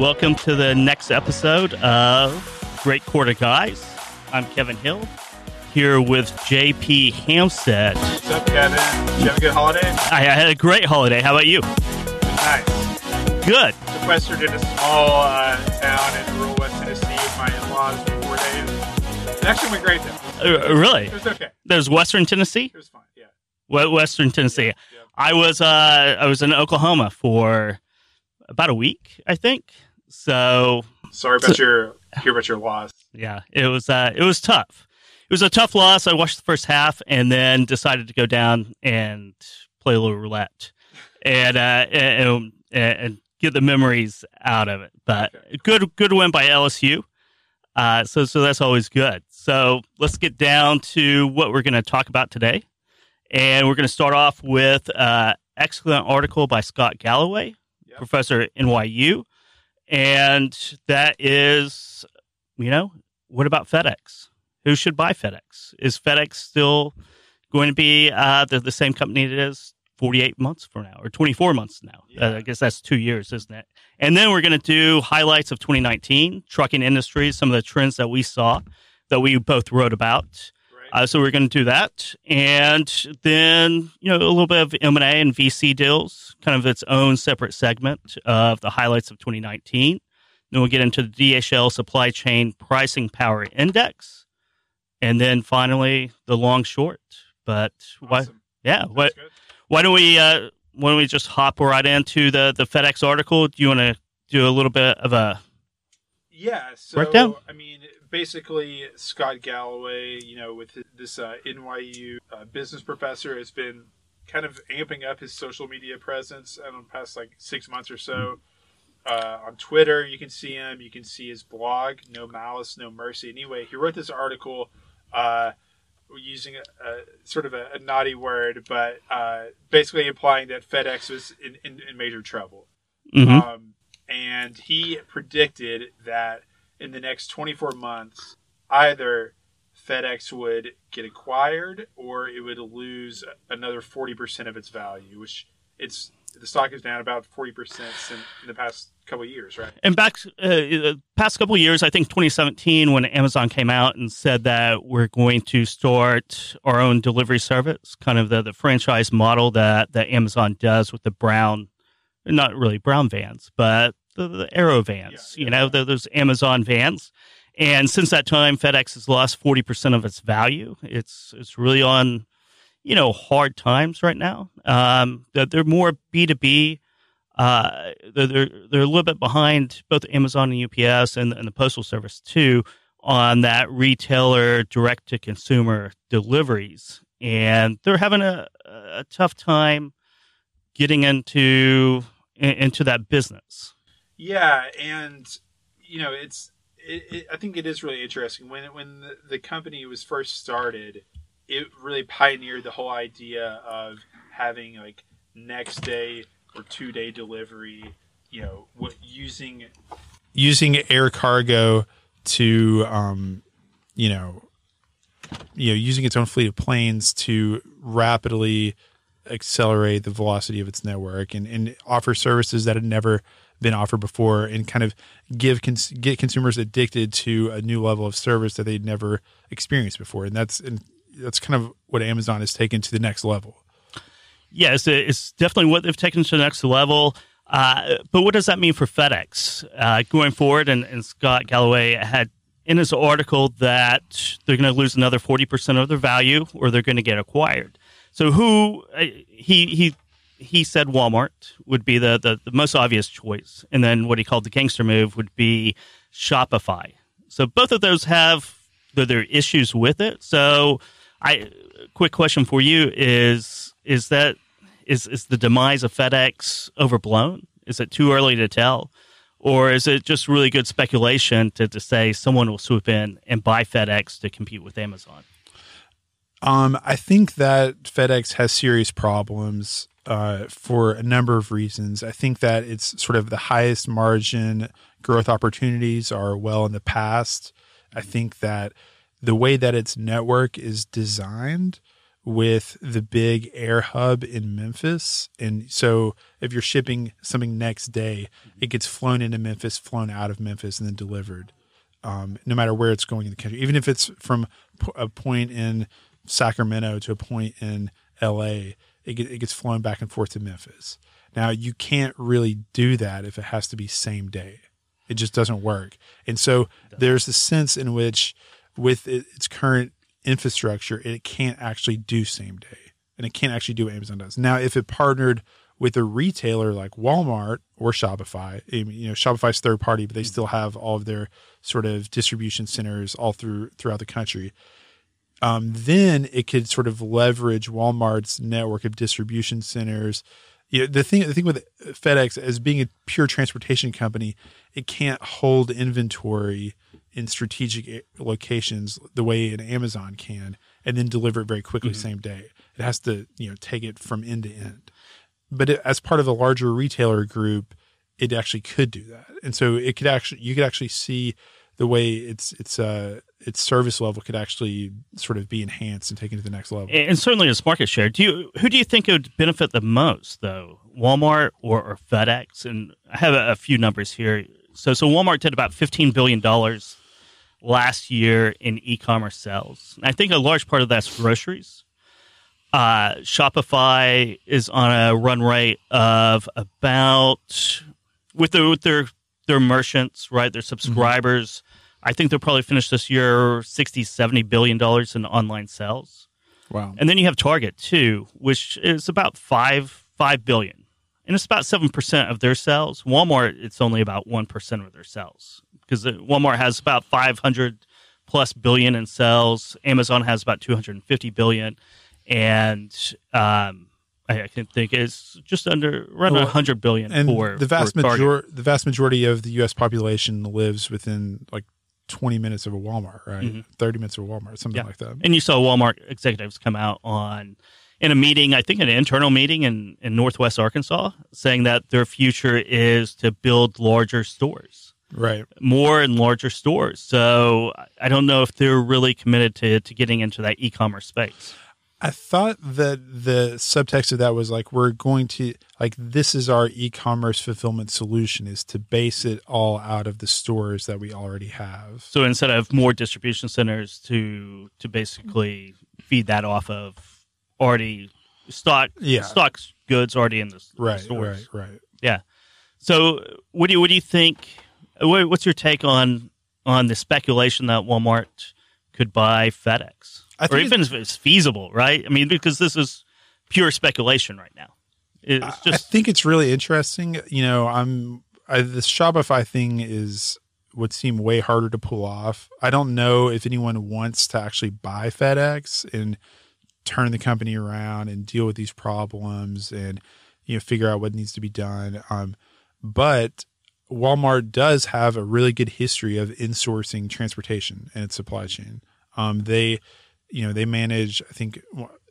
Welcome to the next episode of Great Quarter Guys. I'm Kevin Hill here with JP Hampstead. What's up, Kevin? Did you have a good holiday? I, I had a great holiday. How about you? Nice. Good. Sequestered in a small uh, town in rural West Tennessee with my in-laws for four days. It actually went great though. Uh, really? It was okay. There's Western Tennessee. It was fine. Yeah. Western Tennessee? Yeah. I was uh I was in Oklahoma for about a week, I think. So Sorry about your hear about your loss. yeah, it was uh it was tough. It was a tough loss. I watched the first half and then decided to go down and play a little roulette and uh and, and get the memories out of it. But good good win by LSU. Uh, so so that's always good. So let's get down to what we're going to talk about today, and we're going to start off with uh, excellent article by Scott Galloway, Yep. professor at NYU, and that is, you know, what about FedEx? Who should buy FedEx? Is FedEx still going to be uh, the, the same company it is 48 months from now or 24 months now? Yeah. Uh, I guess that's two years, isn't it? And then we're going to do highlights of 2019, trucking industry, some of the trends that we saw that we both wrote about. Right. Uh, so we're going to do that, and then you know a little bit of M and A and VC deals, kind of its own separate segment of the highlights of 2019. Then we'll get into the DHL supply chain pricing power index, and then finally the long short. But why? Awesome. Yeah, Sounds what? good. Why don't we? Uh, why don't we just hop right into the the FedEx article? Do you want to do a little bit of a? Yeah. So Breakdown? I mean, basically, Scott Galloway, you know, with this uh, NYU uh, business professor, has been kind of amping up his social media presence in the past like six months or so. Uh, on Twitter, you can see him. You can see his blog, No Malice, No Mercy. Anyway, he wrote this article uh, using a, a sort of a, a naughty word, but uh, basically implying that FedEx was in, in, in major trouble. Mhm. Um, and he predicted that in the next 24 months, either FedEx would get acquired or it would lose another 40% of its value, which it's the stock is down about 40% in, in the past couple of years, right? And back uh, uh, past couple of years, I think 2017, when Amazon came out and said that we're going to start our own delivery service, kind of the, the franchise model that, that Amazon does with the brown, not really brown vans, but the, the Aero vans, Yeah, you yeah, know, the, those Amazon vans. And since that time, FedEx has lost 40% of its value. It's, it's really on, you know, hard times right now. Um, they're, they're more B2B uh, they're, they're they're a little bit behind both Amazon and UPS and, and the postal service too on that retailer direct to consumer deliveries, and they're having a, a tough time getting into in- into that business. Yeah, and you know, it's it, it, I think it is really interesting when when the, the company was first started, it really pioneered the whole idea of having like next day or two day delivery. You know, what using using air cargo to um, you know you know using its own fleet of planes to rapidly accelerate the velocity of its network and, and offer services that had never been offered before and kind of give cons- get consumers addicted to a new level of service that they'd never experienced before and that's and that's kind of what Amazon has taken to the next level. Yeah, it's, it's definitely what they've taken to the next level. Uh, but what does that mean for FedEx uh, going forward? And, and Scott Galloway had in his article that they're going to lose another forty percent of their value, or they're going to get acquired. So who uh, he he he said Walmart would be the, the the most obvious choice, and then what he called the gangster move would be Shopify. So both of those have their, issues with it. So I quick question for you is is that is is the demise of FedEx overblown? Is it too early to tell? Or is it just really good speculation to, to say someone will swoop in and buy FedEx to compete with Amazon? Um, I think that FedEx has serious problems uh, for a number of reasons. I think that it's sort of the highest margin growth opportunities are well in the past. I think that the way that its network is designed with the big air hub in Memphis. And so if you're shipping something next day, it gets flown into Memphis, flown out of Memphis, and then delivered. Um, no matter where it's going in the country, even if it's from a point in Sacramento to a point in LA, it, it gets flown back and forth to Memphis. Now you can't really do that if it has to be same day. It just doesn't work. And so there's a sense in which, with its current infrastructure, it can't actually do same day, and it can't actually do what Amazon does. Now, if it partnered with a retailer like Walmart or Shopify, you know, Shopify's third party, but they still have all of their sort of distribution centers all through throughout the country. Um, then it could sort of leverage Walmart's network of distribution centers. You know, the thing, the thing with FedEx as being a pure transportation company, it can't hold inventory in strategic locations the way an Amazon can, and then deliver it very quickly mm-hmm. same day. It has to you know take it from end to end. But it, as part of a larger retailer group, it actually could do that, and so it could actually you could actually see the way its its uh its service level could actually sort of be enhanced and taken to the next level. And certainly its market share. Do you who do you think would benefit the most though? Walmart or, or FedEx? And I have a, a few numbers here. So so Walmart did about fifteen billion dollars last year in e-commerce sales. And I think a large part of that's groceries. Uh, Shopify is on a run rate of about with, the, with their their merchants, right? Their subscribers. Mm-hmm. I think they'll probably finish this year 60, 70 billion dollars in online sales. Wow. And then you have Target too, which is about five five billion. And it's about seven percent of their sales. Walmart, it's only about one percent of their sales because Walmart has about 500 plus billion in sales. Amazon has about 250 billion, and um, I, I can think it's just under around well, 100 billion. And for, the vast majority, the vast majority of the U.S. population lives within like 20 minutes of a Walmart, right? Mm-hmm. 30 minutes of a Walmart, something yeah. like that. And you saw Walmart executives come out on in a meeting, I think an internal meeting in, in Northwest Arkansas, saying that their future is to build larger stores right. more and larger stores. So i don't know if they're really committed to, to getting into that e-commerce space. I thought that the subtext of that was like we're going to like this is our e-commerce fulfillment solution is to base it all out of the stores that we already have. So instead of more distribution centers to to basically feed that off of already stock yeah. stock goods already in the, right, stores. right right. Yeah. So what do you what do you think What's your take on on the speculation that Walmart could buy FedEx, or even if it's feasible, right? I mean, because this is pure speculation right now. It's just. I think it's really interesting. You know, I'm I, this Shopify thing is would seem way harder to pull off. I don't know if anyone wants to actually buy FedEx and turn the company around and deal with these problems and you know figure out what needs to be done. Um, but Walmart does have a really good history of insourcing transportation and its supply chain. Um, they, you know, they manage I think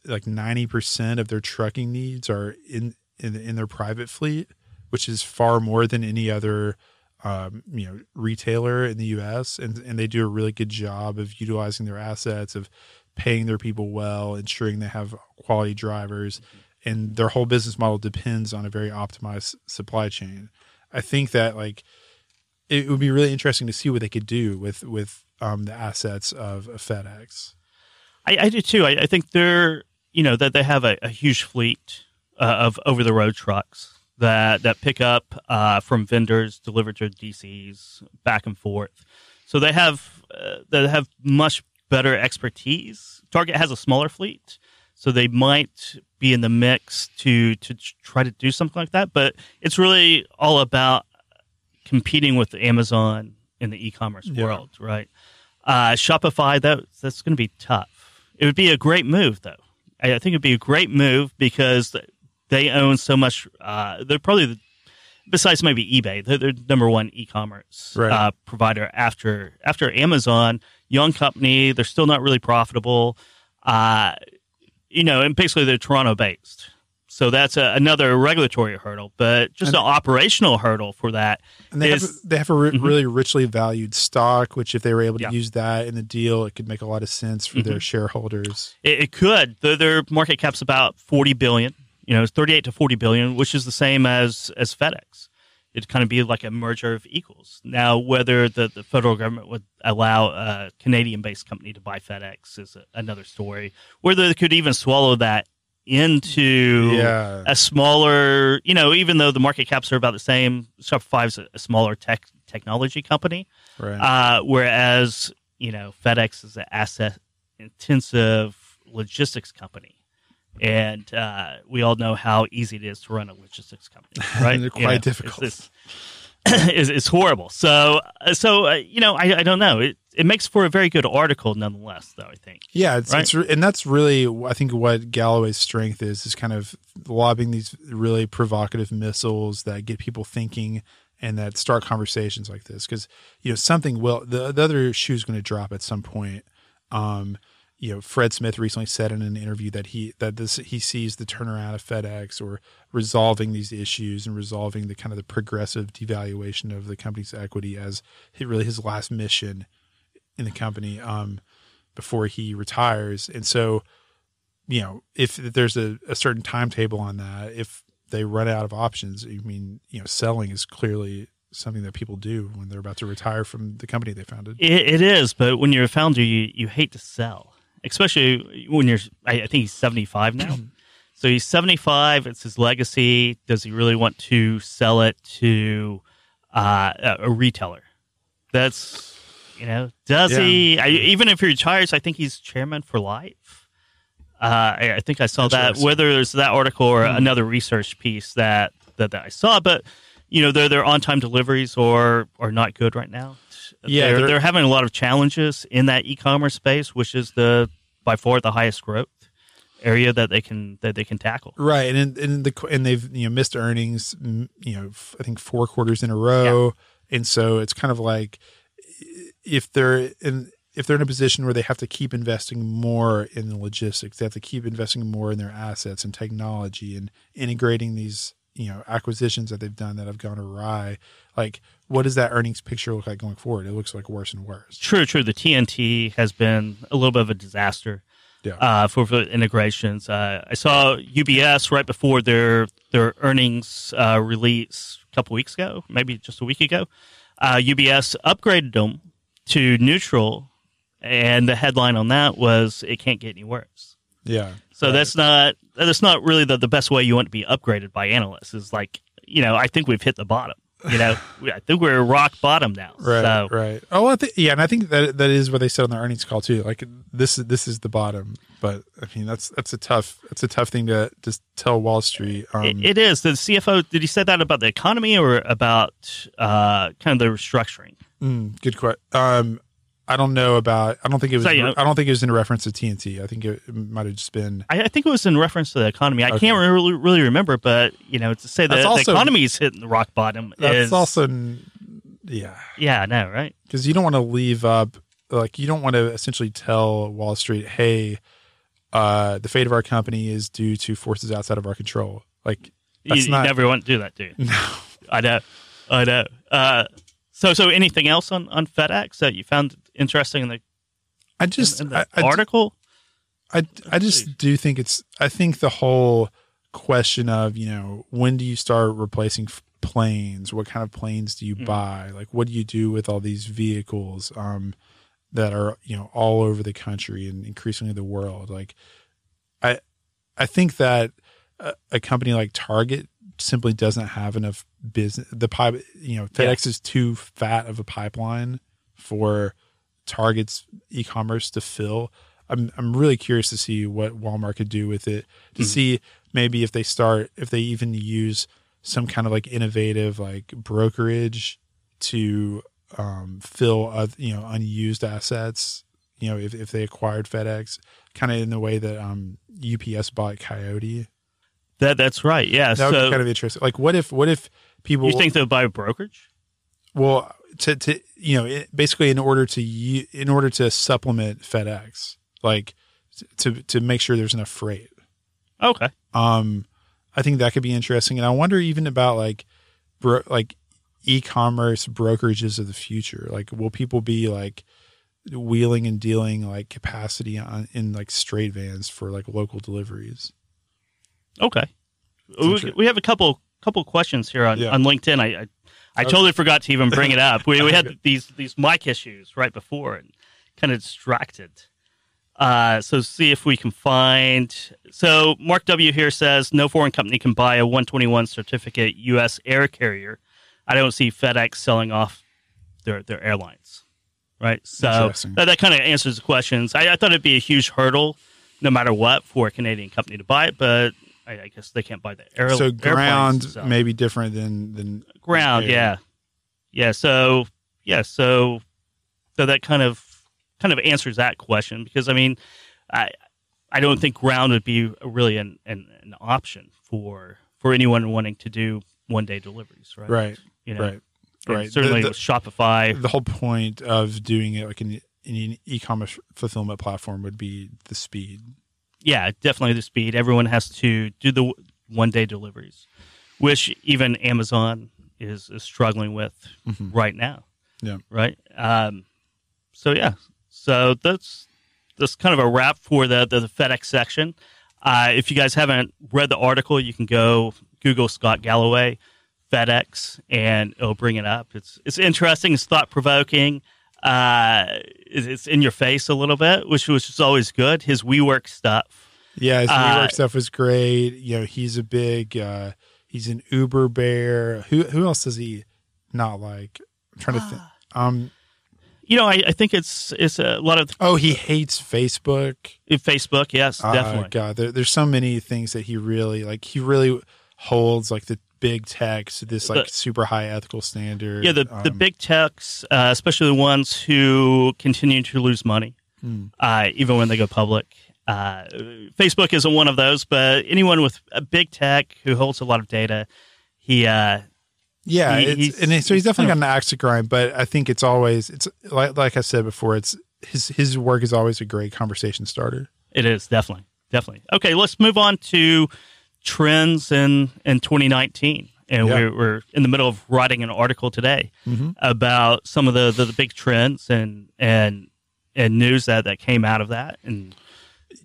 like ninety percent of their trucking needs are in, in in their private fleet, which is far more than any other um, you know retailer in the U.S. and and they do a really good job of utilizing their assets, of paying their people well, ensuring they have quality drivers, and their whole business model depends on a very optimized supply chain. I think that like it would be really interesting to see what they could do with with um, the assets of, FedEx. I, I, do too. I, I, think they're you know that they have a, a huge fleet uh, of over the road trucks that that pick up uh, from vendors, deliver to DCs, back and forth. So they have uh, they have much better expertise. Target has a smaller fleet, so they might be in the mix to to try to do something like that. But it's really all about competing with Amazon in the e-commerce yeah. world, right? Uh, Shopify that that's going to be tough. It would be a great move, though. I, I think it'd be a great move because they own so much. Uh, they're probably the, besides maybe eBay, they're, they're number one e-commerce right. uh, provider after after Amazon. Young company, they're still not really profitable. You know, and basically they're Toronto based. So that's a, another regulatory hurdle, but just And- an operational hurdle for that And they is- have they have a re- Mhm. really richly valued stock, which if they were able to Yeah. use that in the deal, it could make a lot of sense for their shareholders. It, it could. The, their market cap's about forty billion. You know, it's thirty-eight to forty billion, which is the same as as FedEx. It'd kind of be like a merger of equals. Now, whether the, the federal government would allow a Canadian-based company to buy FedEx is a, another story. Whether they could even swallow that into Yeah. a smaller, you know, even though the market caps are about the same, Shopify's a, a smaller tech technology company. Right. Uh, whereas, you know, FedEx is an asset intensive logistics company. And uh, we all know how easy it is to run a logistics company, right? They're You quite know, difficult. It's, it's, it's, horrible. So, uh, so uh, you know, I, I don't know. It, it makes for a very good article, nonetheless, though, I think. Yeah, it's, Right. it's and that's really I think what Galloway's strength is is kind of lobbing these really provocative missiles that get people thinking and that start conversations like this because you know something will the, the other shoe is going to drop at some point. Um, you know, Fred Smith recently said in an interview that he that this he sees the turnaround of FedEx or resolving these issues and resolving the kind of the progressive devaluation of the company's equity as really his last mission in the company. Um, before he retires. And so, you know, if there's a, a certain timetable on that, if they run out of options, I mean, you know, selling is clearly something that people do when they're about to retire from the company they founded. It, it is, but when you're a founder, you, you hate to sell, especially when you're. I, I think he's 75 now, so he's 75. It's his legacy. Does he really want to sell it to uh, a, retailer? That's you know, does Yeah. he? I, even if he retires, I think he's chairman for life. Uh, I, I think I saw that. Whether it's that article or Hmm. another research piece that, that that I saw, but you know, their their on time deliveries are are not good right now. Yeah, they're, they're- they're having a lot of challenges in that e-commerce space, which is the by far the highest growth area that they can that they can tackle. Right, and in, in the and they've you know missed earnings, you know, I think four quarters in a row, and so it's kind of like if they're in if they're in a position where they have to keep investing more in the logistics, they have to keep investing more in their assets and technology and integrating these you know acquisitions that they've done that have gone awry. Like, what does that earnings picture look like going forward? It looks like worse and worse. True, true. The TNT has been a little bit of a disaster. Yeah. uh, for, for integrations. Uh, I saw UBS right before their their earnings uh, release a couple weeks ago, maybe just a week ago. Uh, UBS upgraded them to neutral, and the headline on that was "It can't get any worse." Yeah. So Right. that's not that's not really the, the best way you want to be upgraded by analysts. Is like you know I think we've hit the bottom. You know I think we're rock bottom now. Right, So right. Oh, I think yeah, and I think that that is what they said on the earnings call too. Like this is this is the bottom, but I mean that's that's a tough that's a tough thing to just tell Wall Street. Um, It, it is. The CFO, did he say that about the economy or about uh, kind of the restructuring? mm, good question. Um, I don't know about. I don't think it was. So, you I don't think it was in reference to TNT. I think it, it might have just been. I, I think it was in reference to the economy. I Okay. can't really, really remember, but you know, to say that That's also- the economy is hitting the rock bottom That's is also, yeah, yeah, I know, right? because you don't want to leave up. Like you don't want to essentially tell Wall Street, "Hey, uh, the fate of our company is due to forces outside of our control." Like You, that's you not. never want to do that, do you? no. I know, I know. Uh, so, so anything else on, on FedEx that you found interesting in the, I just in the I, article? I I just do think it's I think the whole question of you know when do you start replacing f- planes? What kind of planes do you Mhm. buy? Like what do you do with all these vehicles um that are you know all over the country and increasingly the world? Like I I think that a, a company like Target simply doesn't have enough business the pipe you know FedEx is too fat of a pipeline for Target's e-commerce to fill. I'm I'm really curious to see what Walmart could do with it. To Mhm. see maybe if they start if they even use some kind of like innovative like brokerage to um, fill oth- you know unused assets. You know if if they acquired FedEx, kind of in the way that um, UPS bought Coyote. That that's right. Yeah. That would be kind of interesting. Like what if what if people you think they'll buy a brokerage? well to to you know it, basically in order to in order to supplement FedEx like to to make sure there's enough freight Okay. um I think that could be interesting. And I wonder even about like, bro, like e-commerce brokerages of the future. Like, will people be like wheeling and dealing like capacity on in like straight vans for like local deliveries? Okay, we, we have a couple couple questions here on, Yeah. on LinkedIn. I I, I totally forgot to even bring it up. We we had these these mic issues right before and kind of distracted. Uh, so see if we can find. So Mark W here says no foreign company can buy a 121 certificate U.S. air carrier. I don't see FedEx selling off their their airlines. Right. So that, that kind of answers the questions. I, I thought it'd be a huge hurdle, no matter what, for a Canadian company to buy it, but I, I guess they can't buy the air. so ground themselves. may be different than than ground air. yeah yeah so yeah so so that kind of kind of answers that question because i mean i i don't think ground would be really an an, an option for for anyone wanting to do one day deliveries right Right. you know Right. And Right. certainly The- with shopify the whole point of doing it like an, an e-commerce fulfillment platform would be the speed. Yeah definitely the speed. Everyone has to do the one day deliveries which even amazon is, is struggling with Mhm. right now. Yeah. right? Um so yeah. So that's that's kind of a wrap for the the, the fedex section. Uh if you guys haven't read the article you can go google scott galloway fedex and it'll bring it up. It's it's interesting. It's thought-provoking uh it's in your face a little bit which was is always good his WeWork stuff Yeah, his Uh, WeWork stuff was great. You know, he's a big uh he's an Uber bear. Who who else does he not like? I'm trying to think. Um you know i, I think it's it's a lot of oh, he hates Facebook. facebook yes Oh definitely god, there, there's so many things that he really like he really holds like the big techs this like The- super high ethical standard. Yeah, the, the Um, big techs, uh, especially the ones who continue to lose money, Hmm. uh, even when they go public. Uh, Facebook isn't one of those, but anyone with a big tech who holds a lot of data, he, uh, Yeah, He- it's, he's- and so he's he's definitely got an axe to grind. But I think it's always it's like like I said before. It's his his work is always a great conversation starter. it is definitely, definitely. Okay, let's move on to trends in, in 2019. And Yeah. we're, we're in the middle of writing an article today Mhm. about some of the, the, the big trends and, and, and news that, that came out of that. And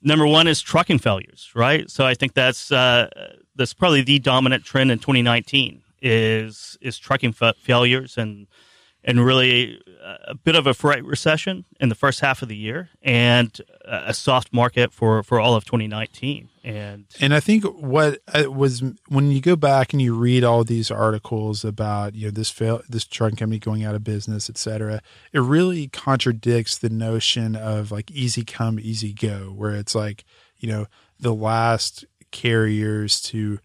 number one is trucking failures, right? So I think that's uh, that's probably the dominant trend in 2019 is is trucking fa- failures and and really a bit of a freight recession in the first half of the year and a soft market for for all of 2019. And And I think what uh, was when you go back and you read all these articles about you know this fail this trucking company going out of business, et cetera, it really contradicts the notion of like easy come, easy go, where it's like you know the last carriers to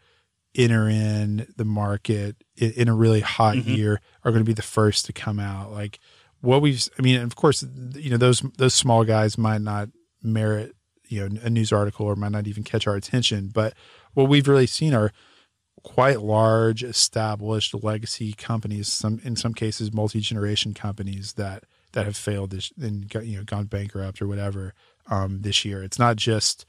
enter in the market in, in a really hot Mhm. year are going to be the first to come out. Like what we've, I mean, of course, you know those those small guys might not merit you know a news article or might not even catch our attention, but what we've really seen are quite large, established legacy companies. Some in some cases, multi generation companies that that have failed this and got, you know gone bankrupt or whatever um, this year. It's not just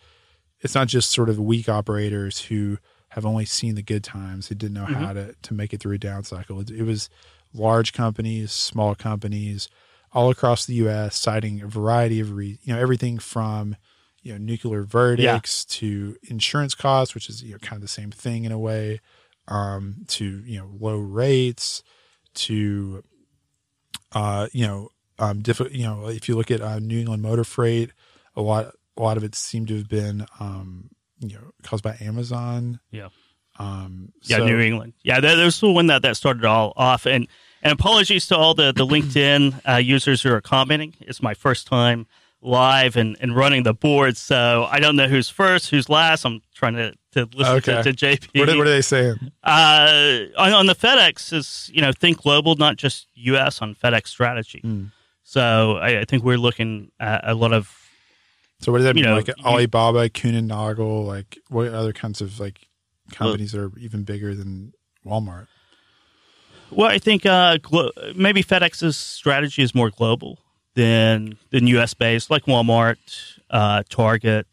it's not just sort of weak operators who have only seen the good times who didn't know how to to make it through a down cycle. It, it was large companies, small companies, all across the U.S. citing a variety of re, you know everything from you know nuclear verdicts to insurance costs, which is you know kind of the same thing in a way, um, to you know low rates, to uh, you know um, diff- you know if you look at uh, New England Motor Freight, a lot a lot of it seemed to have been um, you know caused by Amazon. Yeah. Um, yeah, so- New England. Yeah, there, there's the one that, that started all off. And and apologies to all the, the LinkedIn uh, users who are commenting. It's my first time live and, and running the board, so I don't know who's first, who's last. I'm trying to, to listen Okay. to, to JP. What are, what are they saying? uh, on, on the FedEx is you know think global, not just U.S. on FedEx strategy. Hmm. So I, I think we're looking at a lot of So what does that mean? know, like Alibaba, Kuehne Nagel, like what other kinds of like companies that are even bigger than Walmart? Well, I think uh, glo- maybe FedEx's strategy is more global than than U.S. based, like Walmart, uh, Target,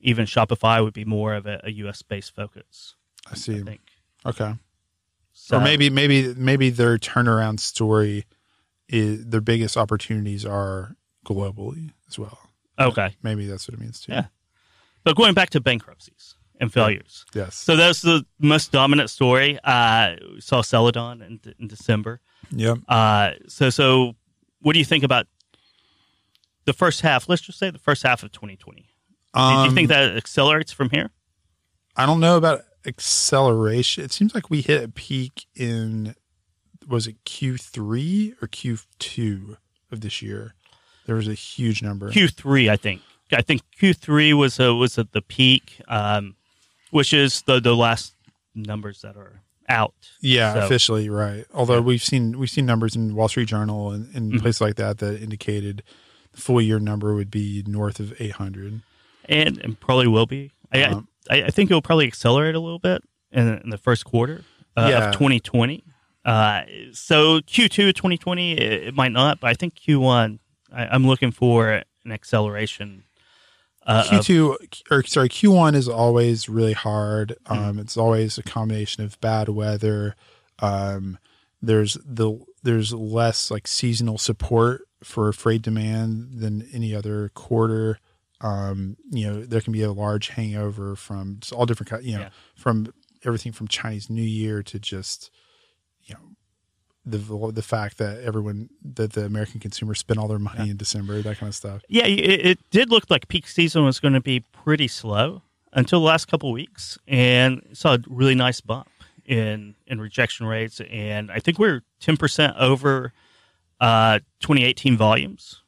even Shopify would be more of a, a U.S. based focus. I see. I think. Okay. So, or maybe maybe maybe their turnaround story is their biggest opportunities are globally as well. Okay. Maybe that's what it means too. Yeah. But going back to bankruptcies and failures. Yes. So that's the most dominant story. Uh, we saw Celadon in, in December. Yeah. Uh, so, so what do you think about the first half? Let's just say the first half of 2020. do you Um, think that accelerates from here? I don't know about acceleration. It seems like we hit a peak in was it Q3 or Q2 of this year. There was a huge number. Q3, I think. I think Q3 was a, was at the peak, um, which is the the last numbers that are out. yeah, So- officially right. Although Yeah. we've seen we've seen numbers in Wall Street Journal and, and Mhm. places like that that indicated the full year number would be north of 800. and, and probably will be. I, Um, I, I think it will probably accelerate a little bit in, in the first quarter uh, Yeah. of 2020. Uh, so Q2 2020, it, it might not, but I think Q1, I, I'm looking for an acceleration. Uh, Q2 or sorry, Q1 is always really hard. Mm-hmm. Um, It's always a combination of bad weather. Um, there's the there's less like seasonal support for freight demand than any other quarter. Um, you know, there can be a large hangover from all different kind. You know, Yeah. from everything from Chinese New Year to just the the fact that everyone that the American consumer spent all their money in December, that kind of stuff. yeah, it, it did look like peak season was going to be pretty slow until the last couple weeks, and saw a really nice bump in in rejection rates, and I think we're 10 percent over uh, 2018 volumes,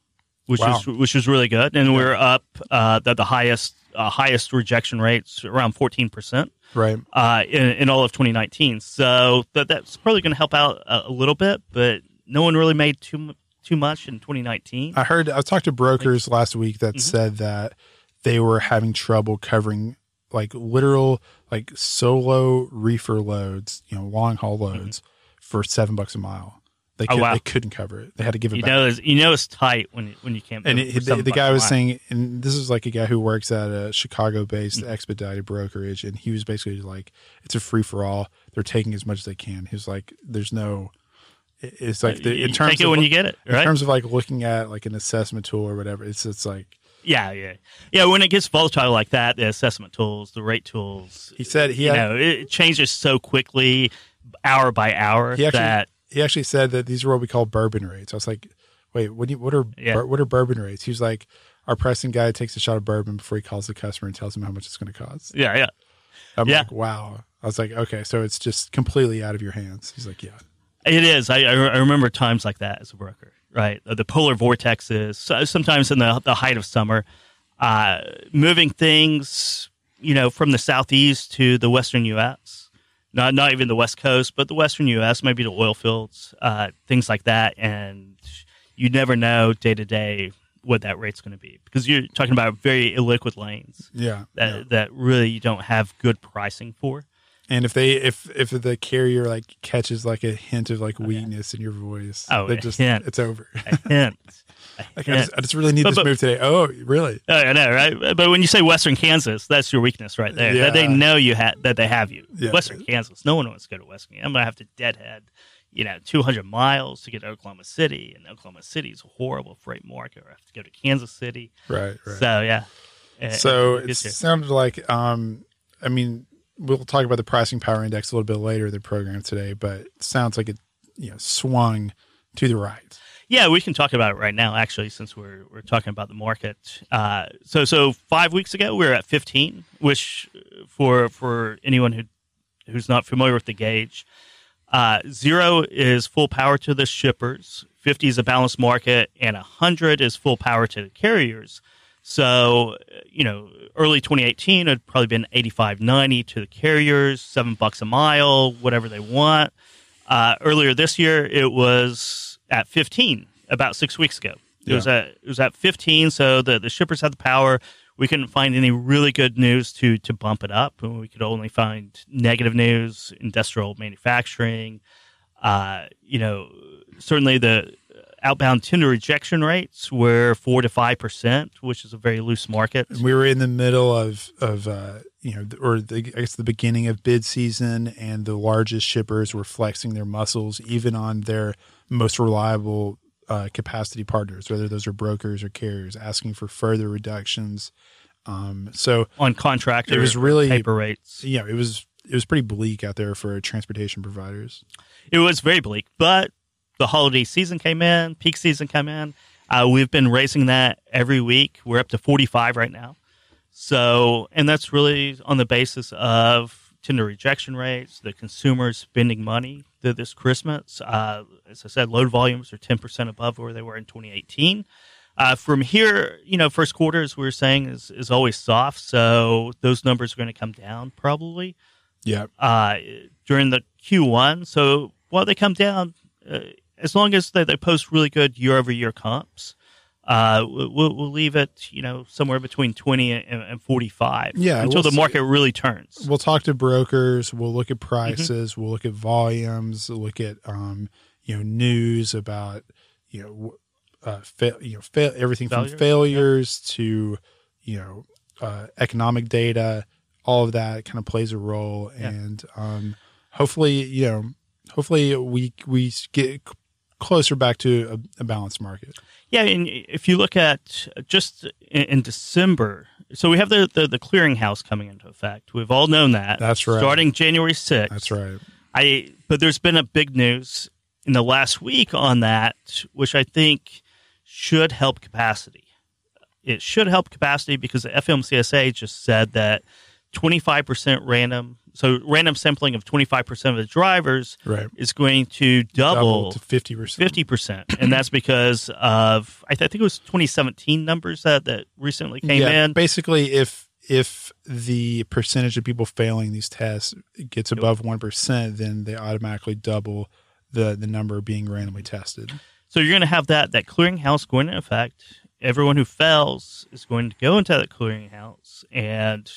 which Wow. is which is really good, and we're up uh, the, the highest uh, highest rejection rates around 14 percent Right. uh, in, in all of 2019. So that that's probably going to help out a, a little bit, but no one really made too too much in 2019. I heard I talked to brokers last week that Mhm. said that they were having trouble covering like literal like solo reefer loads, you know, long haul loads for seven bucks a mile. They. Oh, could, wow. they couldn't cover it. They had to give it You back. know, it's, you know it's tight when when you can't. and it, the, the guy was saying, and this is like a guy who works at a Chicago-based Mm-hmm. expedited brokerage, and he was basically like, "It's a free for all. They're taking as much as they can." He was like, "There's no." It's like the, in terms take it of when you get it, in terms of like looking at like an assessment tool or whatever. It's it's like yeah, yeah, yeah. When it gets volatile like that, the assessment tools, the rate tools, he said he you had, know, it changes so quickly, hour by hour. He actually- that he actually said that these are what we call bourbon rates. I was like, wait, what do you, what are Yeah. bur- what are bourbon rates? He was like, our pricing guy takes a shot of bourbon before he calls the customer and tells him how much it's going to cost. yeah, yeah. I'm Yeah. like, wow. I was like, okay, so it's just completely out of your hands. He's like, yeah, It is. I, I remember times like that as a broker, right? The polar vortexes, so- sometimes in the, the height of summer, uh, moving things, you know, from the southeast to the western U.S. Not not even the west coast, but the western U.S. Maybe the oil fields, uh, things like that, and you never know day to day what that rate's going to be because you're talking about very illiquid lanes yeah, that yeah. that really you don't have good pricing for. And if they if if the carrier like catches like a hint of like weakness in your voice, Oh, they're just hint. it's over. A hint. Like I just, I just really need But- this but- move today. Oh, really? Oh, I know, right? But when you say Western Kansas, that's your weakness right there. That they know you ha- that they have you. Yeah. Western Kansas, no one wants to go to Western. I'm gonna have to deadhead, you know, 200 miles to get to Oklahoma City, and Oklahoma City is a horrible freight market. Or I have to go to Kansas City. Right, right. So yeah. Uh, So it it sounded like, um, I mean, we'll talk about the pricing power index a little bit later in the program today, but it sounds like it, you know, swung to the right. Yeah, we can talk about it right now, actually, since we're we're talking about the market. Uh, so so five weeks ago we were at 15, which uh, for for anyone who who's not familiar with the gauge, uh, zero is full power to the shippers, 50 is a balanced market, and 100 is full power to the carriers. So, uh, you know, early 2018 it had probably been 85, 90 to the carriers, seven bucks a mile, whatever they want. Uh, earlier this year, it was at 15 about six weeks ago. It was at it was at 15, so the, the shippers had the power. We couldn't find any really good news to to bump it up. We could only find negative news, industrial manufacturing. Uh, you know, certainly the outbound tender rejection rates were four to five percent, which is a very loose market. And We were in the middle of of uh, you know, or the, I guess the beginning of bid season, and the largest shippers were flexing their muscles, even on their most reliable uh, capacity partners, whether those are brokers or carriers, asking for further reductions. Um, so on contractor, it was really paper rates. Yeah, it was it was pretty bleak out there for transportation providers. It was very bleak, but the holiday season came in, peak season came in. Uh, we've been raising that every week. We're up to 45 right now. So, and that's really on the basis of tender rejection rates, the consumers spending money this Christmas. Uh, as I said, load volumes are 10% above where they were in 2018. Uh, from here, you know, first quarter, as we were saying, is, is always soft. So those numbers are going to come down probably. Yeah. Uh, during the Q1. So while they come down, uh, as long as they, they post really good year over year comps, uh, we'll, we'll leave it, you know, somewhere between 20 and, and 45 yeah, until we'll the market see. really turns. We'll talk to brokers. We'll look at prices. Mm-hmm. We'll look at volumes. look at, um, you know, news about, you know, uh, fa- you know, fa- everything from failures yeah. to, you know, uh, economic data, all of that kind of plays a role. Yeah. And, um, hopefully, you know, hopefully we, we get closer back to a, a balanced market. Yeah, and if you look at just in, in December, so we have the, the, the clearinghouse coming into effect. We've all known that. That's right. Starting January 6th. That's right. I but there's been a big news in the last week on that, which I think should help capacity. It should help capacity because the FMCSA just said that 25% random so random sampling of 25% of the drivers right. is going to double, double to 50%. 50%. and that's because of, I, th- I, think it was 2017 numbers that, that recently came yeah, in. Basically, if if the percentage of people failing these tests gets above 1%, then they automatically double the, the number being randomly tested. So you're going to have that, that clearinghouse going into effect. Everyone who fails is going to go into that clearinghouse and,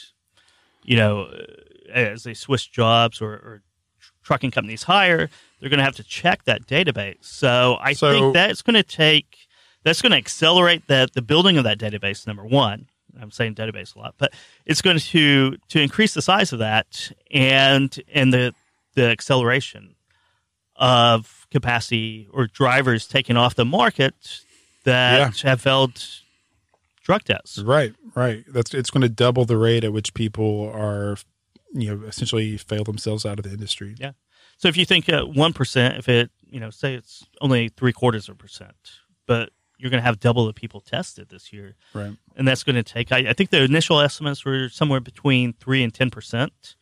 you know, uh, as they switch jobs or, or trucking companies hire, they're going to have to check that database. So I so, think that's going to take that's going to accelerate that the building of that database. Number one, I'm saying database a lot, but it's going to to increase the size of that and and the the acceleration of capacity or drivers taken off the market that yeah. have failed drug tests. Right, right. That's it's going to double the rate at which people are you know essentially fail themselves out of the industry. Yeah. So if you think uh, one if it you know say it's only three quarters of a percent, but you're going to have double the people tested this year, right? And that's going to take. I, I think the initial estimates were somewhere between three and ten percent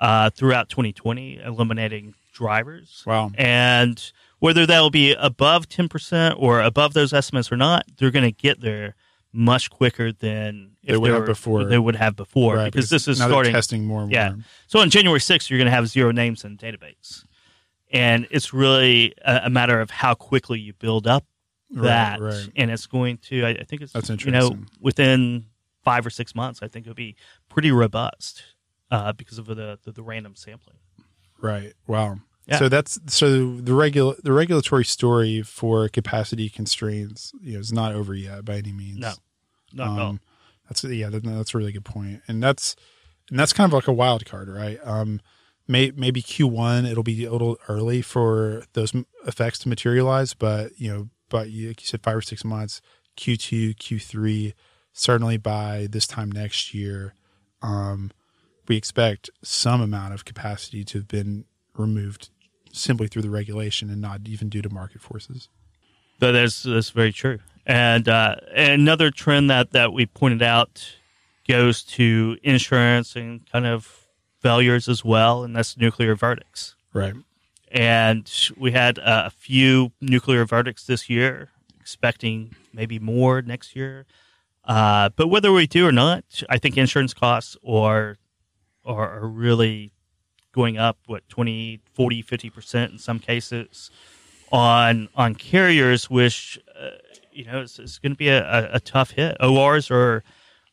uh, throughout 2020, eliminating drivers. Wow. And whether that will be above 10% or above those estimates or not, they're going to get there much quicker than if they would have before. They would have before right, because, this is starting testing more. And yeah. More. So on January 6th, you're going to have zero names in the database, and it's really a, a matter of how quickly you build up that, right, right. and it's going to. I, I think it's that's interesting. You know, within five or six months, I think it'll be pretty robust uh, because of the, the, the random sampling. Right. Wow. Yeah. So that's so the regular the regulatory story for capacity constraints you know, is not over yet by any means. No, not um. Um, that's yeah, that, that's a really good point. and that's and that's kind of like a wild card, right? Um, may, maybe Q1 it'll be a little early for those effects to materialize, but you know, but you, like you said, five or six months, Q2, Q3, certainly by this time next year, um, we expect some amount of capacity to have been removed simply through the regulation and not even due to market forces. That is that's very true. And uh, another trend that, that we pointed out goes to insurance and kind of failures as well, and that's nuclear verdicts. Right. And we had uh, a few nuclear verdicts this year, expecting maybe more next year. Uh, but whether we do or not, I think insurance costs are, are, are really going up, what, 20, 40, 50% in some cases on on carriers, which uh, you know, it's, it's going to be a, a, tough hit. ORs are,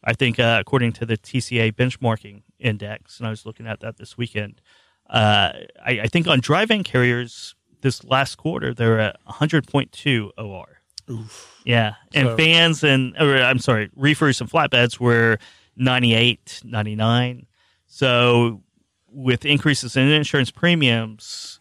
I think, uh, according to the TCA benchmarking index, and I was looking at that this weekend. Uh, I, I, think on dry van carriers this last quarter they're at 100.2 OR. Yeah, and So- vans and or I'm sorry, reefers and flatbeds were 98, 99. So with increases in insurance premiums,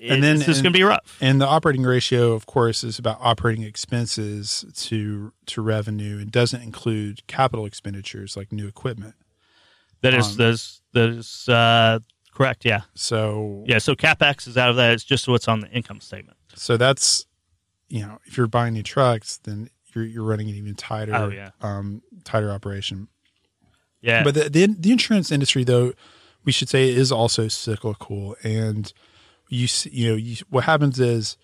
And then- it's just and- going to be rough. And the operating ratio, of course, is about operating expenses to to revenue and doesn't include capital expenditures like new equipment. That is um, that is that is uh, correct. Yeah, So yeah. So capex is out of that. It's just what's on the income statement. so that's you know if you're buying new trucks, then you're you're running an even tighter Oh, yeah. um, tighter operation. Yeah, But the, the the insurance industry, though, we should say is also cyclical, and you see, you know you, what happens is,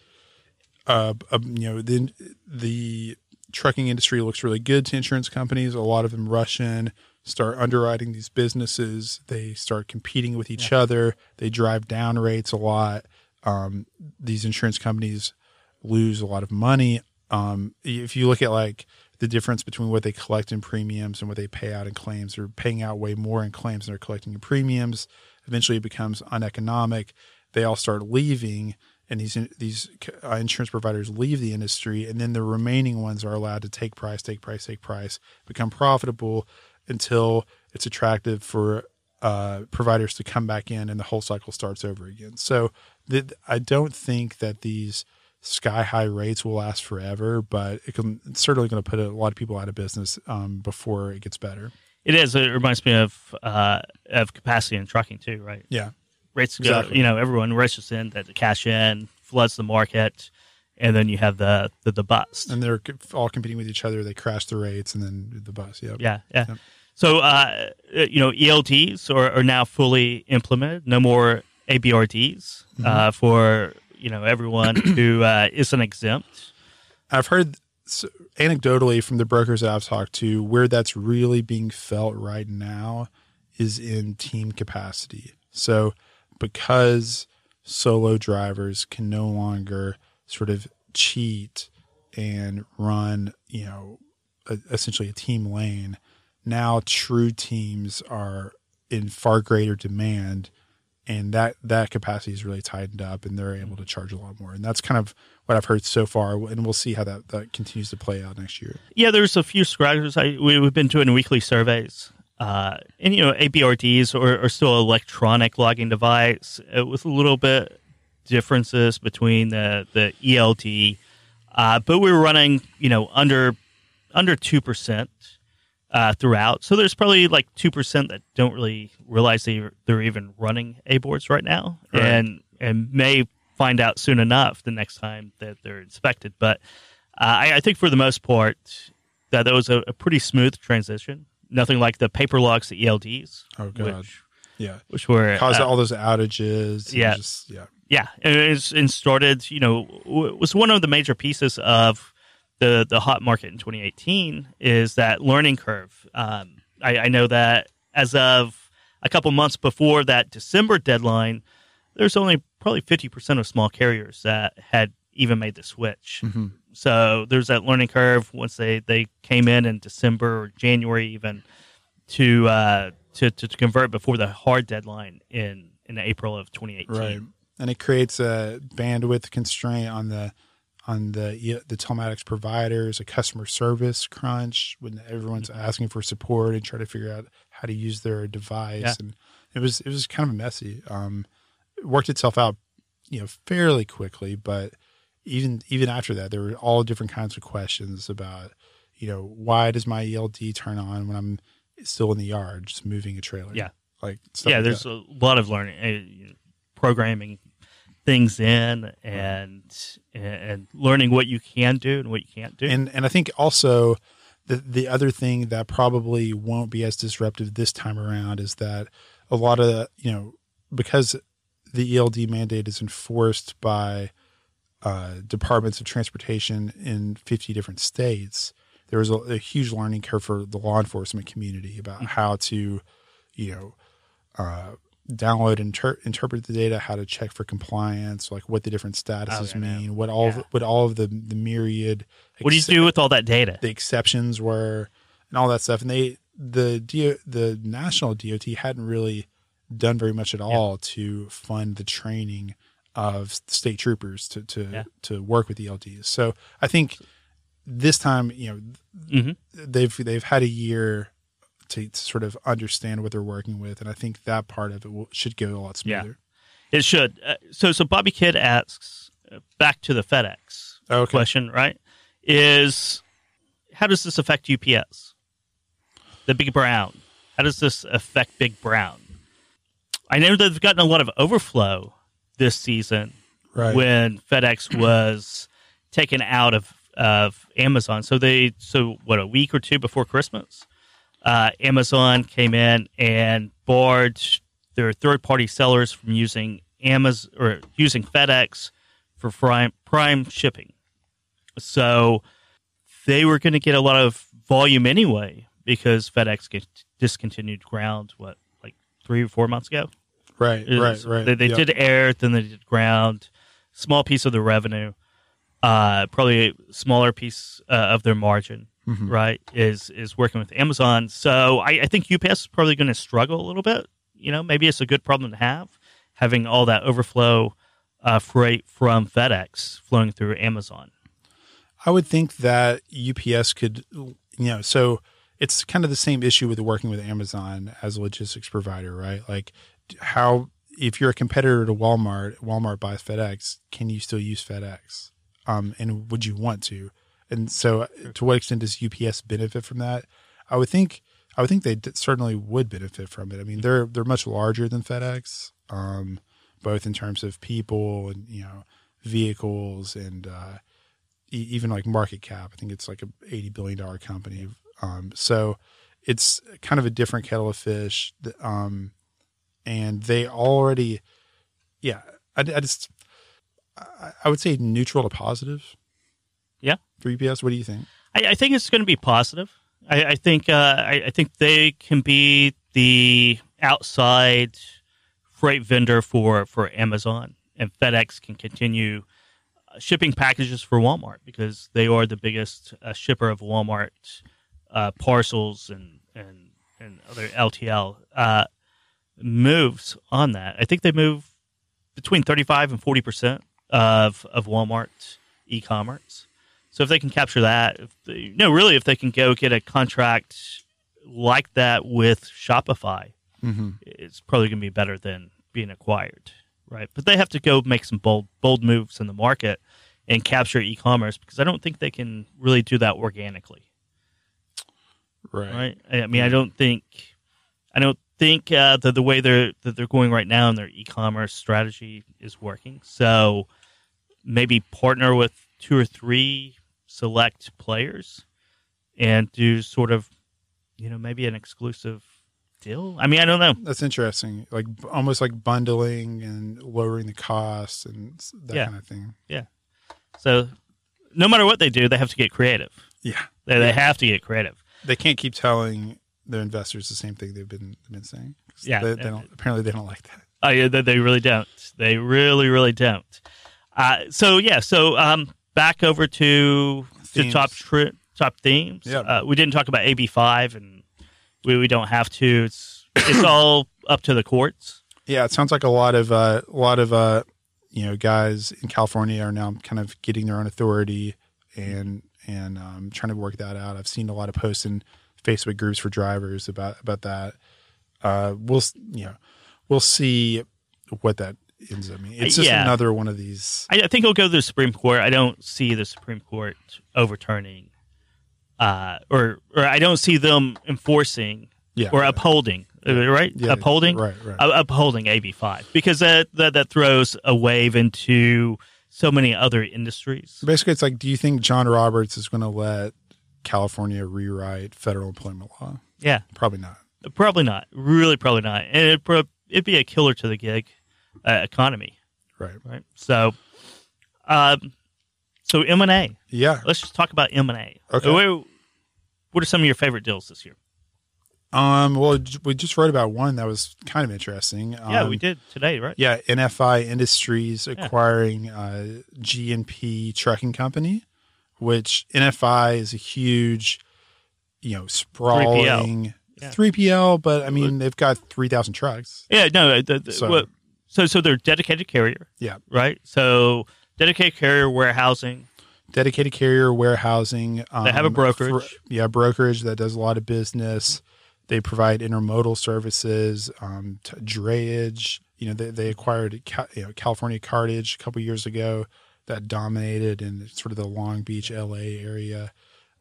uh, uh, you know the the trucking industry looks really good to insurance companies. A lot of them rush in, start underwriting these businesses. They start competing with each other. They drive down rates a lot. Um, these insurance companies lose a lot of money. Um, if you look at like the difference between what they collect in premiums and what they pay out in claims, they're paying out way more in claims than they're collecting in premiums. Eventually, it becomes uneconomic. They all start leaving, and these these uh, insurance providers leave the industry, and then the remaining ones are allowed to take price, take price, take price, become profitable until it's attractive for uh, providers to come back in, and the whole cycle starts over again. So, th- I don't think that these sky high rates will last forever, but it can, it's certainly going to put a lot of people out of business um, before it gets better. it is. It reminds me of uh, of capacity in trucking too, right? Yeah. rates go, Exactly. you know, everyone rushes in that to cash in, floods the market, and then you have the the, the bust. And they're all competing with each other. They crash the rates and then the bus. Yep. yeah, yeah. Yep. So, uh, you know, ELDs are, are now fully implemented. No more AOBRDs Mm-hmm. uh, for you know everyone who uh, isn't exempt. I've heard s- anecdotally from the brokers that I've talked to where that's really being felt right now is in team capacity. So because solo drivers can no longer sort of cheat and run, you know, a, essentially a team lane, now true teams are in far greater demand and that that capacity is really tightened up and they're able to charge a lot more and that's kind of what i've heard so far and we'll see how that, that continues to play out next year Yeah, there's a few scratchers. I we, we've been doing weekly surveys, uh, and you know AOBRDs are, are still electronic logging device uh, with a little bit differences between the the ELD, uh, but we were running you know under under two percent uh, throughout. So there's probably like two percent that don't really realize they they're even running A boards right now, Right. and and may find out soon enough the next time that they're inspected. But uh, I, I think for the most part that that was a, a pretty smooth transition. Nothing like the paper logs the ELDs. Oh, God. which, yeah which were caused uh, all those outages yeah. just, yeah yeah, and, it's, and started. You know, w- was one of the major pieces of the the hot market in 2018 is that learning curve. Um, I, I know that as of a couple months before that December deadline, there's only probably 50 percent of small carriers that had even made the switch. Mm-hmm. So there's that learning curve once they, they came in in December or January even to uh, to, to to convert before the hard deadline in in April of 2018. right and it creates a bandwidth constraint on the on the the telematics providers a customer service crunch when everyone's Mm-hmm. asking for support and try to figure out how to use their device Yeah. and it was it was kind of messy um it worked itself out you know fairly quickly but even even after that there were all different kinds of questions about you know why does my eld turn on when i'm still in the yard just moving a trailer Yeah. like stuff yeah, like there's that. a lot of learning, uh, programming things in, and and learning what you can do and what you can't do. And and I think also the the other thing that probably won't be as disruptive this time around is that a lot of you know because the ELD mandate is enforced by uh, departments of transportation in 50 different states. There was a, a huge learning curve for the law enforcement community about how to, you know, uh, download and inter- interpret the data, how to check for compliance, like what the different statuses Oh, yeah, mean, what all Yeah. of, what all of the the myriad what do you do with all that data? the exceptions were and all that stuff. And they the DO, the national DOT hadn't really done very much at all to fund the training of state troopers to to Yeah. to work with ELDs. So I think this time, you know, Mhm. they've they've had a year to, sort of understand what they're working with, and I think that part of it will, should go a lot smoother. Yeah. It should. Uh, so, so Bobby Kidd asks, uh, back to the FedEx Okay. question, right? Is how does this affect UPS? The Big Brown. How does this affect Big Brown? I know they've gotten a lot of overflow this season Right. when FedEx was taken out of of Amazon. So they so what a week or two before Christmas, uh, Amazon came in and barred their third party sellers from using Amazon or using FedEx for prime prime shipping. So they were going to get a lot of volume anyway because FedEx discontinued ground what like three or four months ago. right. It Right. Right. They, they Yep. did air, then they did ground. Small piece of the revenue, uh, probably a smaller piece uh, of their margin, Mhm. right? Is is working with Amazon. So I, I think UPS is probably going to struggle a little bit. You know, maybe it's a good problem to have, having all that overflow uh, freight from FedEx flowing through Amazon. I would think that UPS could, you know, so it's kind of the same issue with working with Amazon as a logistics provider, right? Like, how if you're a competitor to Walmart, Walmart buys FedEx, can you still use FedEx? Um, and would you want to? And so, to what extent does UPS benefit from that? I would think, I would think they d- certainly would benefit from it. I mean, they're they're much larger than FedEx, um, both in terms of people and you know vehicles and uh, e- even like market cap. I think it's like a eighty billion dollar company. Um, so it's kind of a different kettle of fish. Um, and they already, yeah, I, I just, I, I would say neutral to positive. Yeah. For UPS, what do you think? I, I think it's going to be positive. I, I think uh, I, I think they can be the outside freight vendor for for Amazon, and FedEx can continue uh, shipping packages for Walmart because they are the biggest uh, shipper of Walmart uh, parcels and and and other LTL uh, moves on that. I think they move between thirty five and forty percent of of Walmart e-commerce. So if they can capture that, if they, no, really, if they can go get a contract like that with Shopify, Mm-hmm. it's probably going to be better than being acquired, right? But they have to go make some bold bold moves in the market and capture e-commerce because I don't think they can really do that organically, Right. right? I mean, I don't think, I don't think uh, the the way they're that they're going right now in their e-commerce strategy is working. So maybe partner with two or three select players and do sort of, you know, maybe an exclusive deal. I mean, I don't know. That's interesting. Like almost like bundling and lowering the costs and that Yeah. kind of thing. Yeah. So no matter what they do, they have to get creative. Yeah. They, they have to get creative. They can't keep telling their investors the same thing they've been been saying. Yeah. They, they don't. Apparently, they don't like that. Oh, yeah, they, they really don't. They really, really don't. Uh, so yeah, so um, back over to the Themes. top tri- top themes. Yeah. Uh, we didn't talk about AB five, and we, we don't have to. It's it's all up to the courts. Yeah, it sounds like a lot of uh, a lot of uh, you know guys in California are now kind of getting their own authority and and um, trying to work that out. I've seen a lot of posts in Facebook groups for drivers about about that. Uh, we'll you know we'll see what that ends up meaning. It's just Yeah. another one of these. I, I think it'll go to the Supreme Court. I don't see the Supreme Court overturning, uh, or or I don't see them enforcing Yeah, or yeah. upholding. uh, Right, Yeah, upholding. right, right. uh, upholding AB five because that, that that throws a wave into so many other industries. Basically, it's like, do you think John Roberts is going to let California rewrite federal employment law? Yeah, Probably not. probably not. Really, probably not. And it it'd be a killer to the gig uh, economy, Right. right? So, um, so M and A. Yeah. Let's just talk about M and A. Okay. What, what are some of your favorite deals this year? Um. Well, we just wrote about one that was kind of interesting. Um, yeah, we did today, right? Yeah, NFI Industries acquiring uh, G&P Trucking Company, which NFI is a huge, you know, sprawling Yeah. 3PL, but I mean they've got 3,000 trucks. Yeah, no. The, the, So- so, so, so they're dedicated carrier, Yeah. right? So dedicated carrier warehousing. dedicated carrier warehousing. Um, They have a brokerage. for- yeah, brokerage that does a lot of business. They provide intermodal services, um, t- drayage. You know, they, they acquired you know, California Cartage a couple years ago that dominated in sort of the Long Beach, LA area.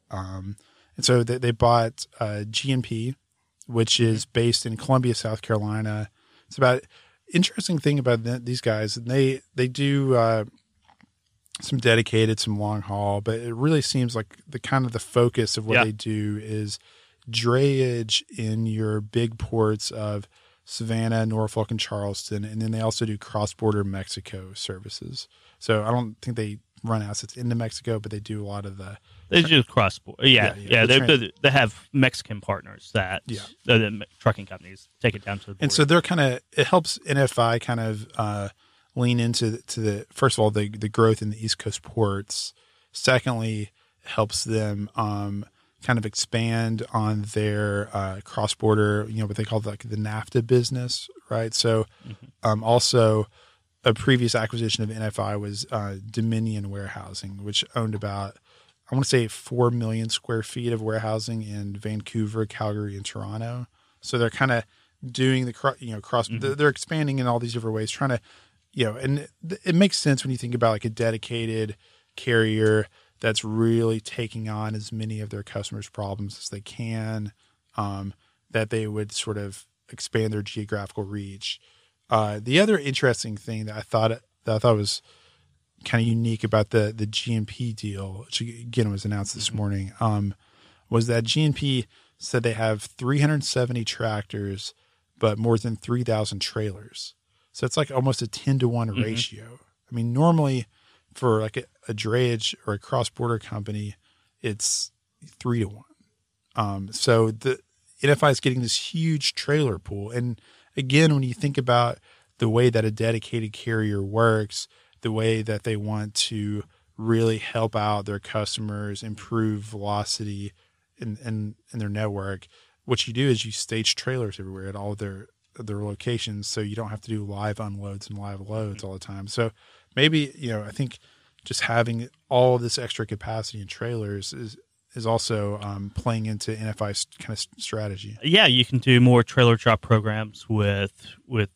Um, and so they, they bought uh, G&P, which is based in Columbia, South Carolina. It's about interesting thing about th- these guys. and They they do uh, some dedicated, some long haul, but it really seems like the kind of the focus of what Yeah. they do is drayage in your big ports of Savannah, Norfolk, and Charleston, and then they also do cross border Mexico services. So I don't think they run assets into Mexico, but they do a lot of the They just cross border. Yeah, Yeah, yeah. yeah, the they, they, have Mexican partners that Yeah. the, the trucking companies take it down to the border. and so they're kind of it helps NFI kind of uh, lean into to the first of all the the growth in the East Coast ports. Secondly, helps them um, kind of expand on their uh, cross border, you know, what they call like the NAFTA business, right? So, um, also a previous acquisition of NFI was uh, Dominion Warehousing, which owned about I want to say four million square feet of warehousing in Vancouver, Calgary, and Toronto. So they're kind of doing the you know cross. They're, they're expanding in all these different ways, trying to you know, and it, it makes sense when you think about like a dedicated carrier that's really taking on as many of their customers' problems as they can. Um, that they would sort of expand their geographical reach. Uh, the other interesting thing that I thought that I thought was kind of unique about the the G&P deal, which again was announced this morning, um, was that G&P said they have 370 tractors, but more than 3,000 trailers. So it's like almost a 10 to one ratio. I mean, normally for like a, a drayage or a cross border company, it's three to one. Um, so the NFI is getting this huge trailer pool. And again, when you think about the way that a dedicated carrier works, the way that they want to really help out their customers, improve velocity in, in, in their network, what you do is you stage trailers everywhere at all of their their locations so you don't have to do live unloads and live loads all the time. So maybe, you know, I think just having all of this extra capacity in trailers is is also um, playing into NFI's kind of strategy. yeah, you can do more trailer drop programs with with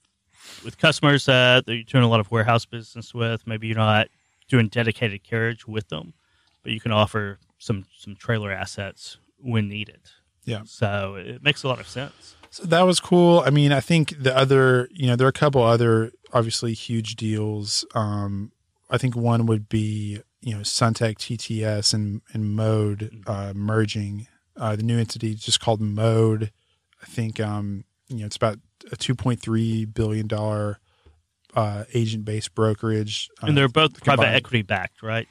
with customers that you're doing a lot of warehouse business with. Maybe you're not doing dedicated carriage with them, but you can offer some some trailer assets when needed. Yeah. So it makes a lot of sense. So that was cool. I mean, I think the other, you know, there are a couple other obviously huge deals. Um, I think one would be, you know, Sunteck TTS and, and Mode uh, merging. Uh, the new entity just called Mode. I think, um, you know, it's about a $2.3 billion uh, agent based brokerage. Uh, And they're both private equity backed, right?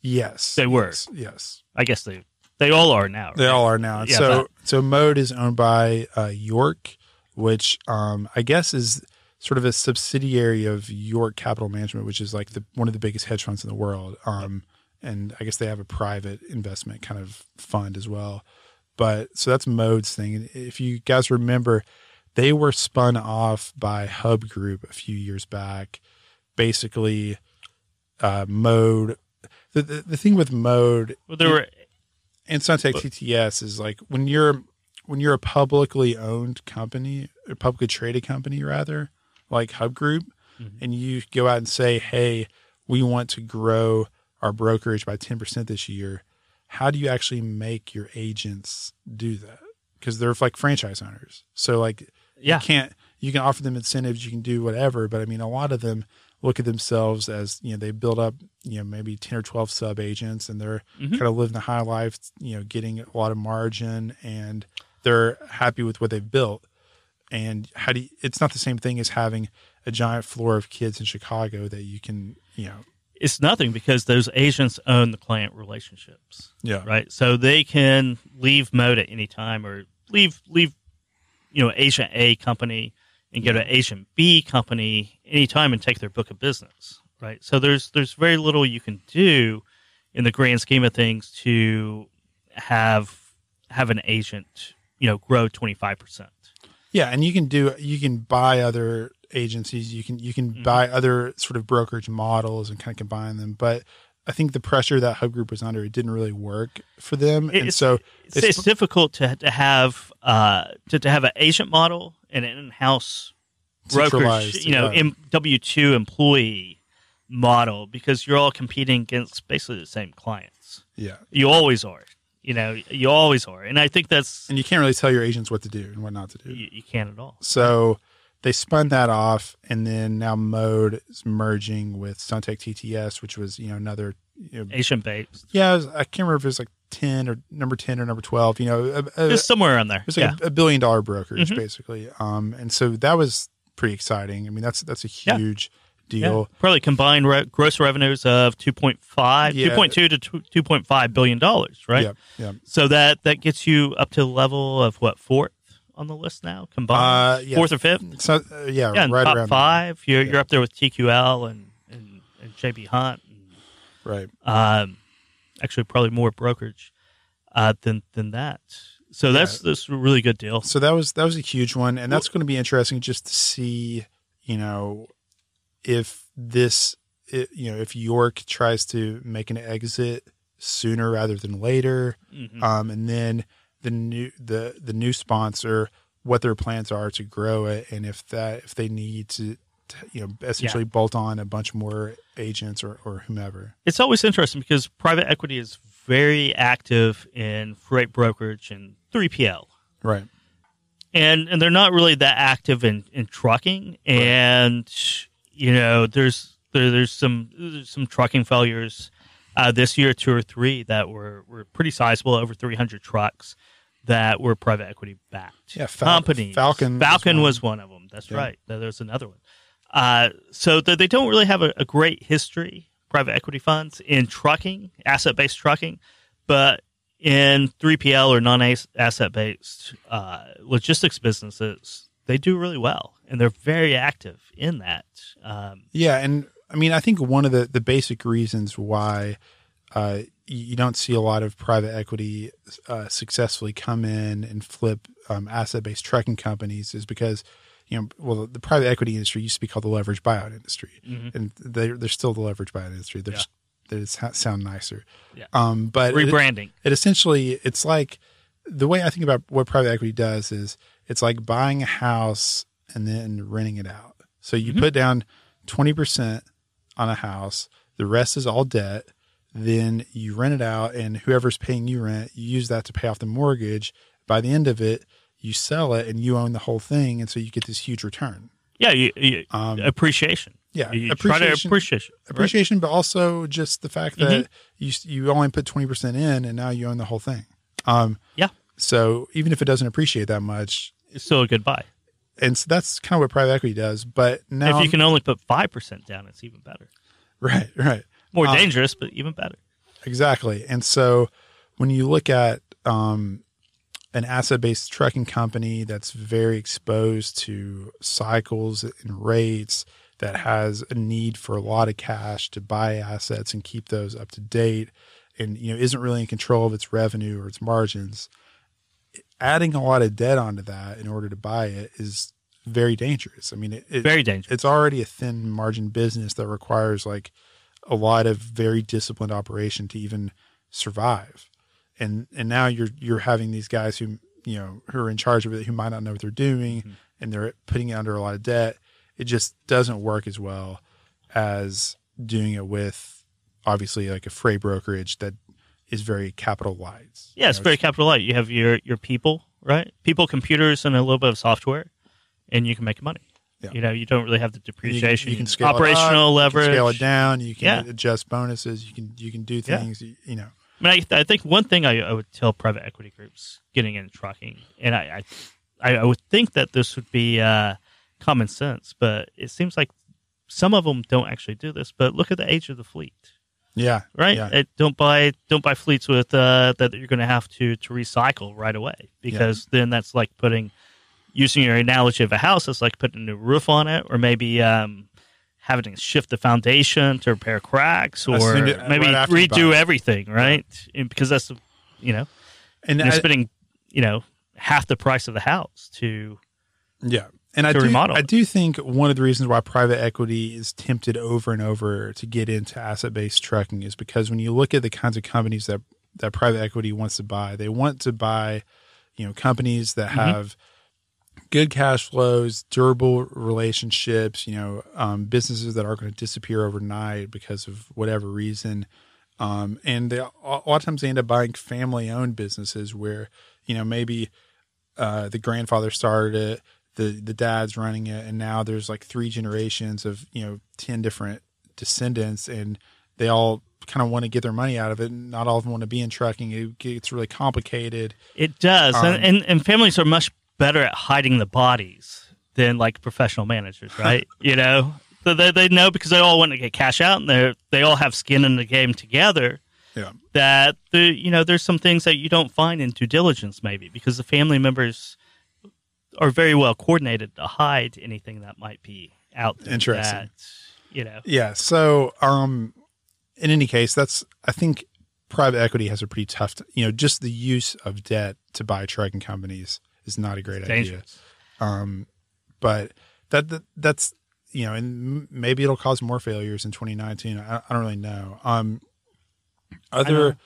Yes. They were. Yes. yes. I guess they they all are now. They all are now. Yeah, so but- so Mode is owned by uh, York, which um, I guess is sort of a subsidiary of York Capital Management, which is like the one of the biggest hedge funds in the world. Um, and I guess they have a private investment kind of fund as well. But so that's Mode's thing. And if you guys remember, they were spun off by Hub Group a few years back. Basically, uh, Mode. The, the, the thing with Mode Well, there were and Sunteck TTS is like when you're when you're a publicly owned company, a publicly traded company rather, like Hub Group, and you go out and say, "Hey, we want to grow our brokerage by 10% this year." How do you actually make your agents do that? Because they're like franchise owners. So like yeah. you can't you can offer them incentives, you can do whatever, but I mean a lot of them look at themselves as, you know, they build up, you know, maybe 10 or 12 sub agents and they're Mhm. kind of living the high life, you know, getting a lot of margin and they're happy with what they've built. And how do you, it's not the same thing as having a giant floor of kids in Chicago that you can, you know, It's nothing because those agents own the client relationships. yeah, right? So they can leave mode at any time or leave leave you know agent A company and go to agent B company anytime and take their book of business, right? So there's there's very little you can do in the grand scheme of things to have have an agent, you know, grow 25%. Yeah, and you can do you can buy other agencies, you can you can Mhm. buy other sort of brokerage models and kind of combine them. But I think the pressure that Hub Group was under, it didn't really work for them, and so it's, it's difficult to to have uh to, to have an agent model and an in-house brokerage, you know, yeah. W two employee model because you're all competing against basically the same clients. yeah, You always are. You know, you always are, and I think that's and you can't really tell your agents what to do and what not to do. you, you can't at all. So they spun that off, and then now Mode is merging with Sunteck TTS, which was you know another. You know, Asian based, yeah, was, I can't remember if it was like ten or number ten or number twelve. You know, a, a, just somewhere around there. It was like yeah, a, a billion dollar brokerage, Mhm. basically. Um, and so that was pretty exciting. I mean, that's that's a huge yeah. deal. Probably combined re- gross revenues of 2.5, Yeah. 2.2 to 2.5 billion dollars, right? Yeah, yeah. So that that gets you up to the level of what fourth on the list now combined, Uh, yeah. fourth or fifth. So uh, yeah, Yeah, right top around five. You're Yeah. you're up there with TQL and and, and JB Hunt. there. Right. Um, actually, probably more brokerage uh, than than that. So that's that's a really good deal. So that was that was a huge one, and that's going to be interesting just to see, you know, if this, i you know, if York tries to make an exit sooner rather than later, Mhm. um, and then the new the the new sponsor, what their plans are to grow it, and if that if they need to, to you know, essentially bolt on a bunch more agents or or whomever. It's always interesting because private equity is very active in freight brokerage and 3PL. Right. and and they're not really that active in in trucking and you know there's there, there's some there's some trucking failures uh, this year two or three that were were pretty sizable over 300 trucks that were private equity backed Yeah, Fal- companies Falcon was falcon one. was one of them that's Yeah. right there's another one uh, so th- they don't really have a, a great history private equity funds in trucking asset based trucking but in 3PL or non asset based uh, logistics businesses, they do really well and they're very active in that. Um, Yeah, and I mean, I think one of the the basic reasons why uh, you don't see a lot of private equity uh, successfully come in and flip um, asset based trucking companies is because you know, well, the private equity industry used to be called the leverage buyout industry, Mhm. and they're they're still the leverage buyout industry. They're Yeah. just they sound nicer. Yeah. Um, but rebranding. it essentially it's like the way I think about what private equity does is it's like buying a house and then renting it out. So you Mhm. put down twenty percent on a house, the rest is all debt. Then you rent it out, and whoever's paying you rent, you use that to pay off the mortgage. By the end of it, you sell it and you own the whole thing, and so you get this huge return. Yeah, you, you, Um, appreciation. yeah, You to appreciation, appreciation. right? appreciation, but also just the fact Mm-hmm. that you you only put twenty percent in, and now you own the whole thing. Um, Yeah. So even if it doesn't appreciate that much, It's still a good buy. and so that's kind of what private equity does. But now, if you can only put 5% down, it's even better. right, right, More Um, dangerous, but even better. exactly. And so when you look at um, an asset-based trucking company that's very exposed to cycles and rates, that has a need for a lot of cash to buy assets and keep those up to date, and you know isn't really in control of its revenue or its margins. Adding a lot of debt onto that in order to buy it is very dangerous. I mean, it, it, Very dangerous. it's already a thin margin business that requires like a lot of very disciplined operation to even survive. And and now you're you're having these guys who you know who are in charge of it who might not know what they're doing Mm-hmm. and they're putting it under a lot of debt. It just doesn't work as well as doing it with obviously like a freight brokerage that is very capital light. Yeah, it's You know, very capital light. You have your, your people, right? People, computers, and a little bit of software, and you can make money. Yeah. You know, you don't really have the you can- depreciation, You can, scale operational it up, you leverage. can scale it down. You can Yeah. adjust bonuses. You can you can do Yeah. things. You, you know. I mean, I, I think one thing I, I would tell private equity groups getting into trucking, and I, I, I would think that this would be uh, common sense, but it seems like some of them don't actually do this. But look at the age of the fleet, Yeah. right? Yeah. It, don't buy don't buy fleets with uh, that you're going to have to to recycle right away because then that's like putting using your analogy of a house, it's like putting a new roof on it, or maybe um, having to shift the foundation to repair cracks, or as- maybe right after you buy redo everything, right? And because that's you know And you're I- spending you know half the price of the house to Yeah, and I do, remodel I do think one of the reasons why private equity is tempted over and over to get into asset based trucking is because when you look at the kinds of companies that that private equity wants to buy, they want to buy, you know, companies that have good cash flows, durable relationships, you know, um, businesses that aren't going to disappear overnight because of whatever reason. Um, and they, a lot of times they end up buying family owned businesses where, you know, maybe uh, the grandfather started it, the the dad's running it, and now there's like three generations of you know ten different descendants, and they all kind of want to get their money out of it. And not all of them want to be in trucking. It gets really complicated. It does, Um, and, and and families are much better at hiding the bodies than like professional managers, right? you know, so they they know because they all want to get cash out, and they they all have skin in the game together. Yeah, That the you know there's some things that you don't find in due diligence maybe because the family members are very well coordinated to hide anything that might be out there. Interesting. That, you know, yeah. So, um, in any case, that's I think private equity has a pretty tough. T- you know, just the use of debt to buy trucking companies is not a great idea. Um, but that, that that's you know, and maybe it'll cause more failures in 2019. I, I don't really know. Um, know. other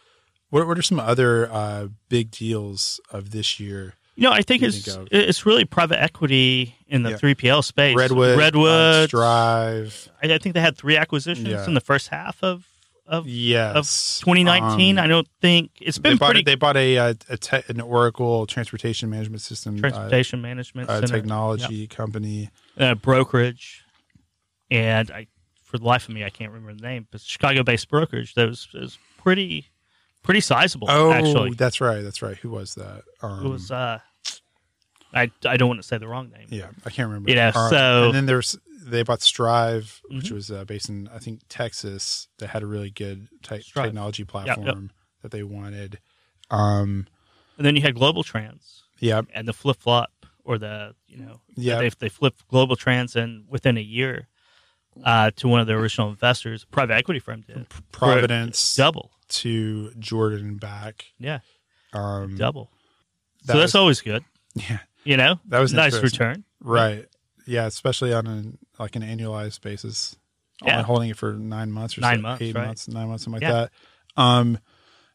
what what are some other uh, big deals of this year? You know, I think it's think it's really private equity in the Yeah. three PL space. Redwood, Redwood. uh, Strive. I, I think they had three acquisitions Yeah. in the first half of of, Yes, of 2019. Um, I don't think it's been bought pretty they bought a, uh, a te- an Oracle transportation management system uh, transportation management uh, technology company. uh, brokerage, and I for the life of me I can't remember the name, but Chicago based brokerage that was, was pretty pretty sizable Oh, actually. that's right. That's right. Who was that? Um, It was uh, I I don't want to say the wrong name. Yeah, I can't remember. You know, Uh, so- and then there's they bought Strive, which Mhm. was uh, based in I think Texas. That had a really good te- technology yep. platform that they wanted. Um, And then you had GlobalTranz. yeah, and the flip flop or the you know Yeah. they they flipped GlobalTranz and within a year uh, to one of the original investors, private equity firm did Providence double, to Jordan back. yeah, Um, double. that so that's was- always good, yeah, you know. That was nice return. right. Yeah, especially on an like an annualized basis. Yeah. Only holding it for nine months or Nine so, months, eight right. months, nine months, something like Yeah. that. Um,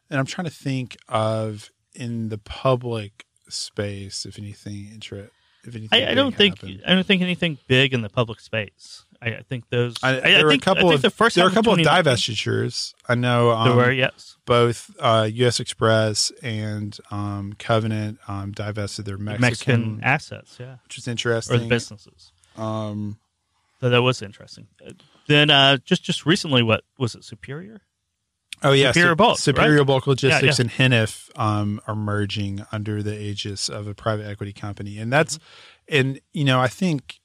and I'm trying to think of in the public space if anything inter- if anything. I, I don't think. I don't think anything big in the public space. I, I think those. I, there I were think, a couple of the first there were a couple of divestitures. I know um, There were yes, both uh, U.S. Xpress and um, Covenant um, divested their Mexican, Mexican assets, yeah, which is interesting, or the businesses. Um, So that was interesting. Then uh, just just recently, what was it? Superior. oh yeah, Superior Sup- Bulk, Superior right? Bulk Logistics Yeah, and Heniff um, are merging under the aegis of a private equity company, and that's and you know I think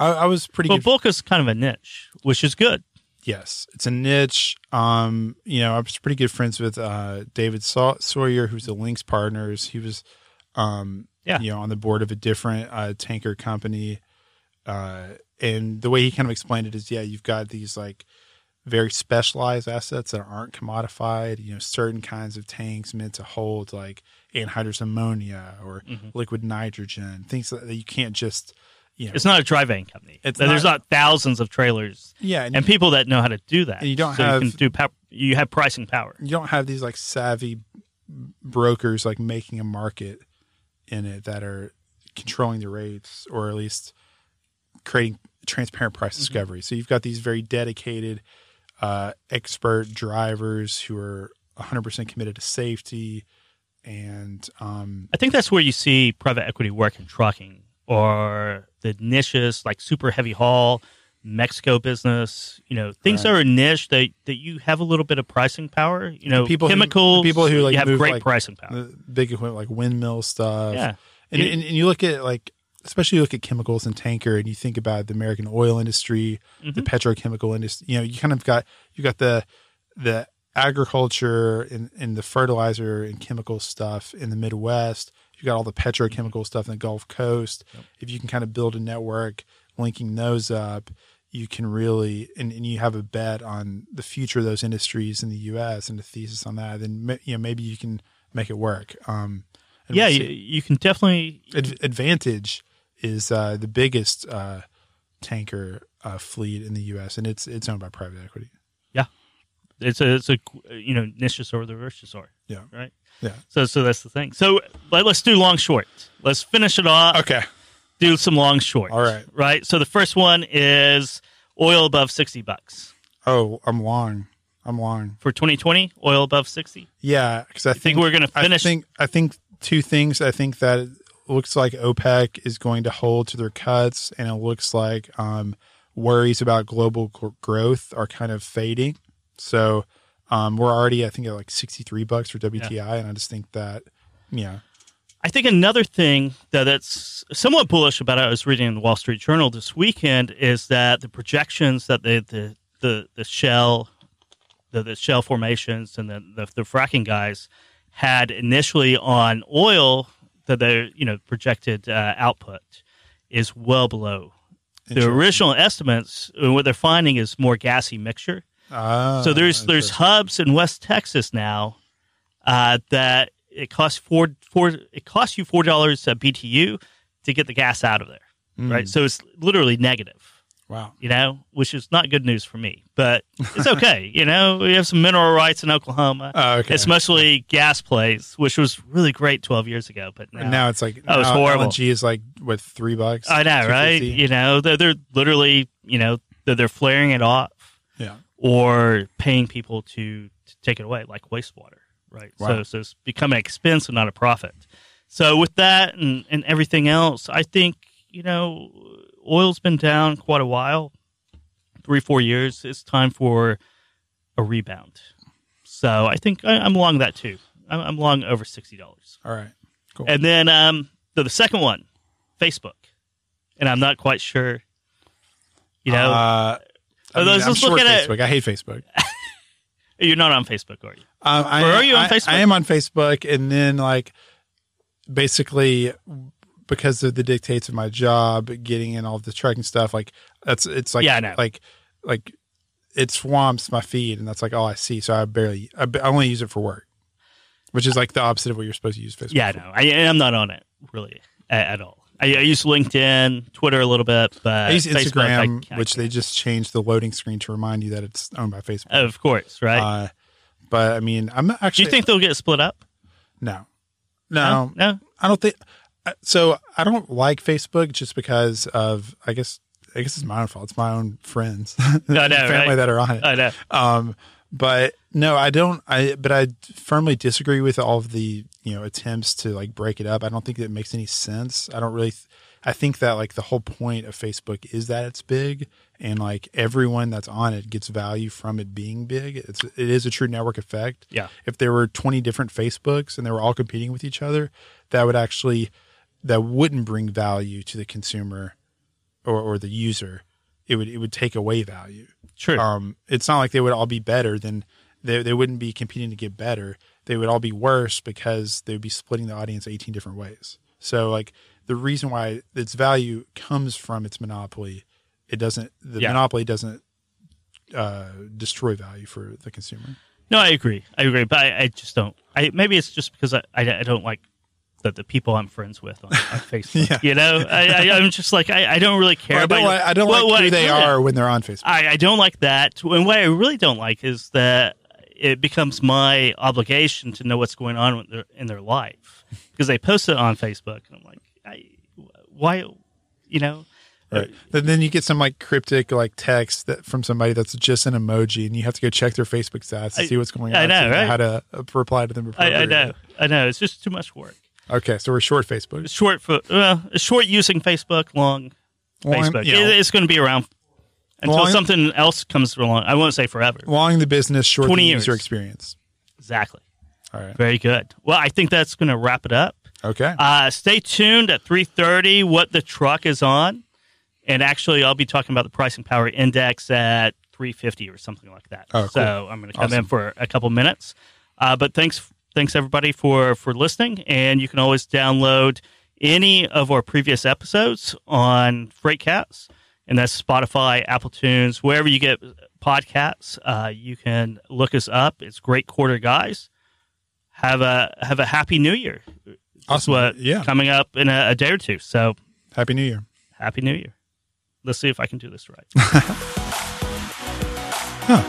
I, I was pretty Well, good. bulk is kind of a niche, which is good. Yes, it's a niche. Um, you know, I was pretty good friends with uh, David Saw- Sawyer, who's the Linx Partners. He was, um, Yeah. you know, on the board of a different uh, tanker company. Uh, and the way he kind of explained it is, yeah, you've got these like very specialized assets that aren't commodified. You know, certain kinds of tanks meant to hold like anhydrous ammonia or Mhm. liquid nitrogen, things that you can't just, you know, It's not a dry van company. It's There's not- not thousands of trailers yeah, and and people that know how to do that. You don't so have- you can do you have pricing power. you don't have these like savvy brokers like making a market in it that are controlling the rates or at least creating transparent price Mm-hmm. discovery. So you've got these very dedicated uh, expert drivers who are 100% committed to safety and um, I think that's where you see private equity work in trucking or the niches like super heavy haul, Mexico business. You know, things Right. that are niche that that you have a little bit of pricing power. You know, people who- chemicals. people who, like, you have great like, pricing power. big equipment like windmill stuff. yeah, And, You- and, and you look at like, especially you look at chemicals and tanker, and you think about the American oil industry, the Mhm. petrochemical industry. You know, you kind of got you got the the agriculture and, and the fertilizer and chemical stuff in the Midwest. You got all the petrochemical stuff in the Gulf Coast. Yep. If you can kind of build a network linking those up, you can really and, and you have a bet on the future of those industries in the U.S. and a thesis on that. Then you know maybe you can make it work. Um, yeah, we'll you, you can definitely. Ad- advantage is uh, the biggest uh, tanker uh, fleet in the U.S. and it's it's owned by private equity. Yeah, it's a it's a you know niche or the reverse or Yeah. right. Yeah. So so that's the thing. So let, us do long short. Let's finish it off. Okay. Do some long short. All right. Right. So the first one is oil above sixty bucks Oh, I'm long. I'm long. for 2020. Oil above sixty. Yeah, because I think think, we're gonna finish- I think I think two things. I think that it looks like OPEC is going to hold to their cuts, and it looks like um, worries about global gr- growth are kind of fading. So um, we're already, I think, at like sixty three bucks for WTI, and I just think that, yeah, I think another thing that that's somewhat bullish about it, I was reading in the Wall Street Journal this weekend, is that the projections that the the the, the shale, the, the shale formations and the, the the fracking guys had initially on oil that their you know projected uh, output is well below the original estimates. and What they're finding is more gassy mixture. Ah, So there's there's hubs in West Texas now uh, that it costs four four it costs you four dollars a BTU to get the gas out of there, Mm. right? So it's literally negative, wow. you know, which is not good news for me, but it's okay. you know, we have some mineral rights in Oklahoma. Oh, okay. Mostly gas plays, which was really great 12 years ago, but now, And now it's like Oh, it's horrible. LNG is like what three bucks? I know, right? You know, they're, they're literally, you know, they're, they're flaring it off. Or paying people to, to take it away, like wastewater, right? So, so it's become an expense and not a profit. So with that and, and everything else, I think you know oil's been down quite a while, three four years. It's time for a rebound. So I think I, I'm along that too. I'm, I'm long over sixty dollars. All right. Cool. And then um, the, the second one, Facebook, and I'm not quite sure. You know, uh, I mean, I'm short at. Facebook. I hate Facebook. you're not on Facebook, are you? Um, I, Or are you on I- Facebook? I am on Facebook, and then like basically because of the dictates of my job, getting in all the tracking stuff, like that's it's like Yeah, I know. like like it swamps my feed, and that's like all I see. So I barely, I, I only use it for work, which is like the opposite of what you're supposed to use Facebook. Yeah, for. no, I am not on it really at, at all. I, I use LinkedIn, Twitter a little bit, but I use Facebook, Instagram, can't- which they just changed the loading screen to remind you that it's owned by Facebook. of course, right? Uh, but I mean, I'm not actually Do you think they'll get split up? no, no, no. I don't think uh, so. I don't like Facebook just because of I guess I guess it's my own fault. It's my own friends, family right? that are on it. I know. Um, but no, I don't. I but I firmly disagree with all of the you know attempts to like break it up. I don't think that makes any sense. I don't really. I think that like the whole point of Facebook is that it's big and like everyone that's on it gets value from it being big. It's it is a true network effect. Yeah. If there were 20 different Facebooks and they were all competing with each other, that would actually that wouldn't bring value to the consumer or, or the user. It would it would take away value True. um, it's not like they would all be better. than they they wouldn't be competing to get better. They would all be worse because they would be splitting the audience eighteen different ways. So like the reason why its value comes from its monopoly. It doesn't. The Yeah. monopoly doesn't uh, destroy value for the consumer. no, I agree. I agree, but I, I just don't. I maybe it's just because I, I, I don't like the, the people I'm friends with on, on Facebook. Yeah. You know, I, I, I'm just like I, I don't really care I about. don't like, I don't what- like who I they are when they're on Facebook. I, I don't like that. And what I really don't like is that it becomes my obligation to know what's going on with their, in their life because they post it on Facebook, and I'm like, I, why, you know? Right. But then you get some like cryptic like text that from somebody that's just an emoji, and you have to go check their Facebook stats to I- see what's going on. I know, right? How to uh, reply to them. I, I know, I know. It's just too much work. Okay, so we're short Facebook. Short for well, short using Facebook, long Long- Facebook. you know, It- it's going to be around until Long- something else comes along. I won't say forever. long the business, short 20 the years. user experience. Exactly. All right. Very good. Well, I think that's going to wrap it up. Okay. Uh, stay tuned at 3.30 what the truck is on. And actually, I'll be talking about the pricing power index at 350 or something like that. Oh, cool. So I'm going to come in for a couple minutes. Uh, but thanks, thanks everybody for for listening. And you can always download any of our previous episodes on Freightcast, and that's Spotify, Apple Tunes, wherever you get podcasts. Uh, you can look us up. It's Great Quarter Guys. Have a have a happy New Year. That's Awesome. what Yeah. coming up in a, a day or two. So Happy New Year. Happy New Year. Let's see if I can do this right. Huh.